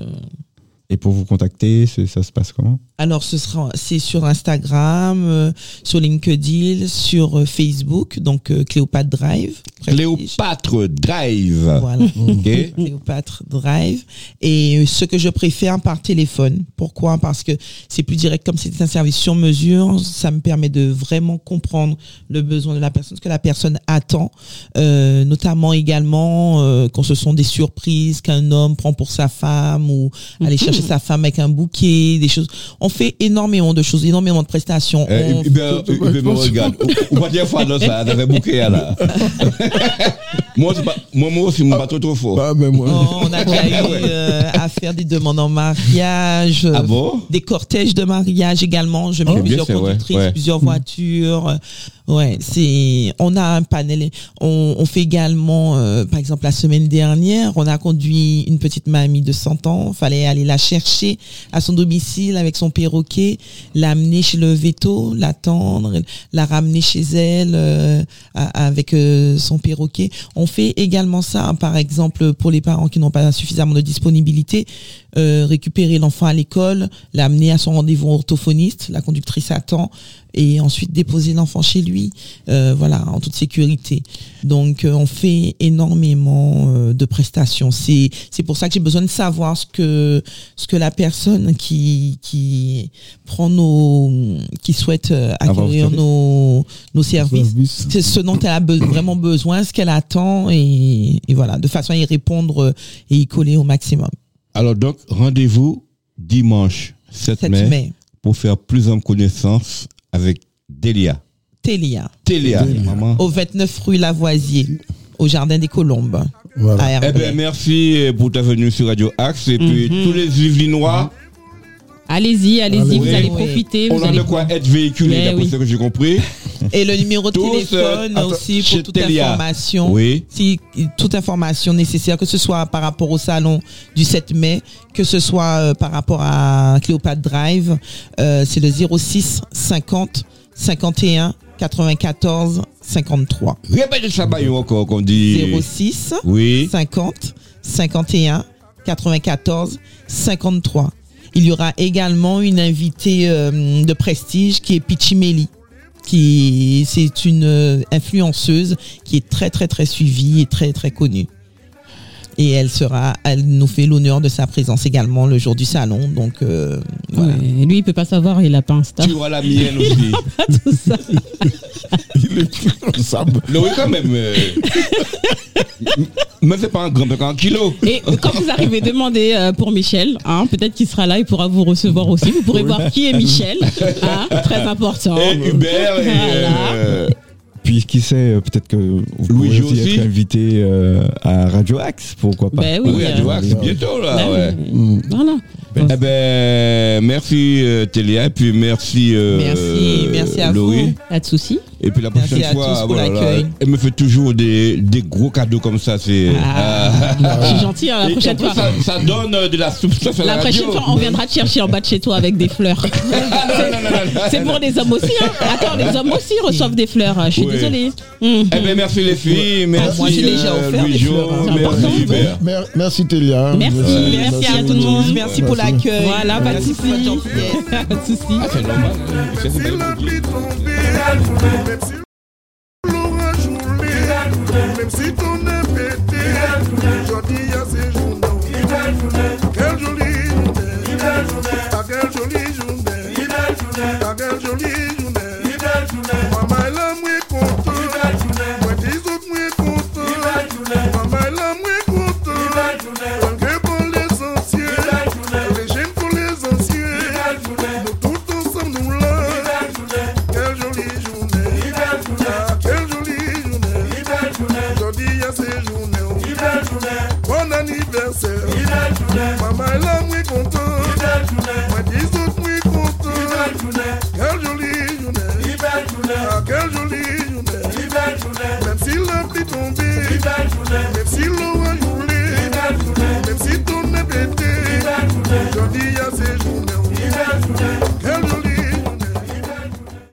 Speaker 6: Et pour vous contacter, ça se passe comment?
Speaker 7: Alors ce sera, c'est sur Instagram, euh, sur LinkedIn, sur euh, Facebook, donc euh, Cléopâtre Drive.
Speaker 3: Cléopâtre Drive.
Speaker 7: Voilà.
Speaker 3: Ok.
Speaker 7: Cléopâtre Drive. Et euh, ce que je préfère par téléphone. Pourquoi? Parce que c'est plus direct, comme c'est un service sur mesure, ça me permet de vraiment comprendre le besoin de la personne, ce que la personne attend, euh, notamment également euh, quand ce sont des surprises qu'un homme prend pour sa femme ou aller chercher sa femme avec un bouquet, des choses. On fait énormément de choses, énormément de prestations.
Speaker 3: Eh,
Speaker 7: On
Speaker 3: ben, ben, regarde. Ou pas dire fois dans ça, t'avais bouqué là. moi, pas, moi, moi aussi, moi, pas trop trop fort.
Speaker 5: Bah, ben moi.
Speaker 7: Oh, on a déjà eu euh, à faire des demandes en mariage, euh,
Speaker 3: Ah bon?
Speaker 7: des cortèges de mariage également. Je mets
Speaker 3: Oh, bien,
Speaker 7: plusieurs
Speaker 3: c'est vrai,
Speaker 7: conductrices,
Speaker 3: ouais.
Speaker 7: plusieurs voitures. Ouais, c'est. On a un panel. On, fait également, euh, par exemple, la semaine dernière, on a conduit une petite mamie de 100 ans. Fallait aller la chercher à son domicile avec son perroquet, l'amener chez le veto, l'attendre, la ramener chez elle euh, avec euh, son perroquet. On fait également ça, hein, par exemple, pour les parents qui n'ont pas suffisamment de disponibilité, récupérer l'enfant à l'école, l'amener à son rendez-vous orthophoniste, la conductrice attend, et ensuite déposer l'enfant chez lui, euh, voilà, en toute sécurité. Donc, euh, on fait énormément euh, de prestations. C'est c'est pour ça que j'ai besoin de savoir ce que ce que la personne qui qui prend nos qui souhaite acquérir nos nos services
Speaker 5: Service.
Speaker 7: c'est ce dont elle a be- vraiment besoin, ce qu'elle attend et, et voilà, de façon à y répondre et y coller au maximum.
Speaker 3: Alors, donc, rendez-vous dimanche 7,
Speaker 7: 7
Speaker 3: mai,
Speaker 7: mai,
Speaker 3: pour faire plus en connaissance avec Delia.
Speaker 7: Télia,
Speaker 3: Télia,
Speaker 5: Delia.
Speaker 3: maman.
Speaker 7: au 29 rue Lavoisier, au Jardin des Colombes,
Speaker 5: Voilà.
Speaker 7: à
Speaker 3: Eh bien, merci pour ta venue sur Radio Axe. Et puis,
Speaker 4: Mhm.
Speaker 3: tous les Yvelinois,
Speaker 4: Allez-y, allez-y, vous allez profiter.
Speaker 3: on
Speaker 4: Vous
Speaker 3: a
Speaker 4: allez
Speaker 3: de quoi être véhiculé, d'après
Speaker 4: oui.
Speaker 3: ce que j'ai compris.
Speaker 7: Et le numéro de téléphone
Speaker 3: euh, attends,
Speaker 7: aussi pour toute information.
Speaker 3: Oui.
Speaker 7: Si toute information nécessaire, que ce soit par rapport au salon du 7 mai, que ce soit euh, par rapport à Cléopâtre Drive, euh, c'est le 06 50 51 94 53.
Speaker 3: Répète ça, encore, qu'on dit.
Speaker 7: 06
Speaker 3: Oui.
Speaker 7: 50 51 94 53. Il y aura également une invitée euh, de prestige qui est Pichimeli qui c'est une euh, influenceuse qui est très très très suivie et très très connue. Et elle sera, elle nous fait l'honneur de sa présence également le jour du salon. Donc euh, voilà.
Speaker 4: Ouais, lui, il peut pas savoir, il a pas Insta.
Speaker 3: Tu auras la mienne aussi.
Speaker 4: Tout ça.
Speaker 5: Il est plus responsable.
Speaker 3: Non, oui, quand même. euh. Mais c'est pas un grand, un kilo.
Speaker 4: Et quand vous arrivez, demandez euh, pour Michel. Hein, Peut-être qu'il sera là, il pourra vous recevoir aussi. Vous pourrez voir qui est Michel. hein, très important.
Speaker 3: Et Hubert et.
Speaker 4: Voilà.
Speaker 3: euh,
Speaker 6: Puis qui sait, euh, peut-être que vous
Speaker 3: Luigi
Speaker 6: pourrez aussi,
Speaker 3: aussi.
Speaker 6: être invité euh, à Radio Axe, pourquoi pas.
Speaker 4: Ben oui,
Speaker 3: oui,
Speaker 4: euh,
Speaker 3: tu vois, c'est bientôt là.
Speaker 4: Ben
Speaker 3: ouais.
Speaker 4: oui. Voilà.
Speaker 3: Eh ben, merci euh, Télia, et puis merci. euh,
Speaker 7: Merci, merci à
Speaker 3: Laurie.
Speaker 7: vous.
Speaker 4: Pas de souci.
Speaker 3: Et puis la
Speaker 7: Merci
Speaker 3: prochaine fois, voilà,
Speaker 7: l'accueil.
Speaker 3: elle me fait toujours des, des gros cadeaux comme ça. C'est.
Speaker 4: Ah, Je suis gentil. hein, la prochaine fois.
Speaker 3: Ça, ça donne euh, de la substance à la,
Speaker 4: La prochaine
Speaker 3: radio.
Speaker 4: fois, on viendra te chercher en bas de chez toi avec des fleurs. C'est pour les hommes aussi. Hein. Attends, les hommes aussi reçoivent des fleurs. Je suis
Speaker 3: Oui.
Speaker 4: désolée. Mhm.
Speaker 3: Eh ben, merci les filles, merci
Speaker 7: moi, j'ai déjà
Speaker 3: euh,
Speaker 7: offert des
Speaker 3: Louis-Jo,
Speaker 7: fleurs, hein.
Speaker 3: Merci
Speaker 5: Merci Télia.
Speaker 4: Merci, merci à tout le monde.
Speaker 7: Merci pour l'accueil.
Speaker 4: Voilà, pas de
Speaker 7: Merci pour votre
Speaker 4: souci.
Speaker 7: gentillesse.
Speaker 4: Pas de souci.
Speaker 3: Ah, c'est normal. Ça, c'est
Speaker 1: même si ton est pété, aujourd'hui a ces journées. Quelle jolie journée, ah quelle jolie journée, ah quelle jolie
Speaker 5: journée.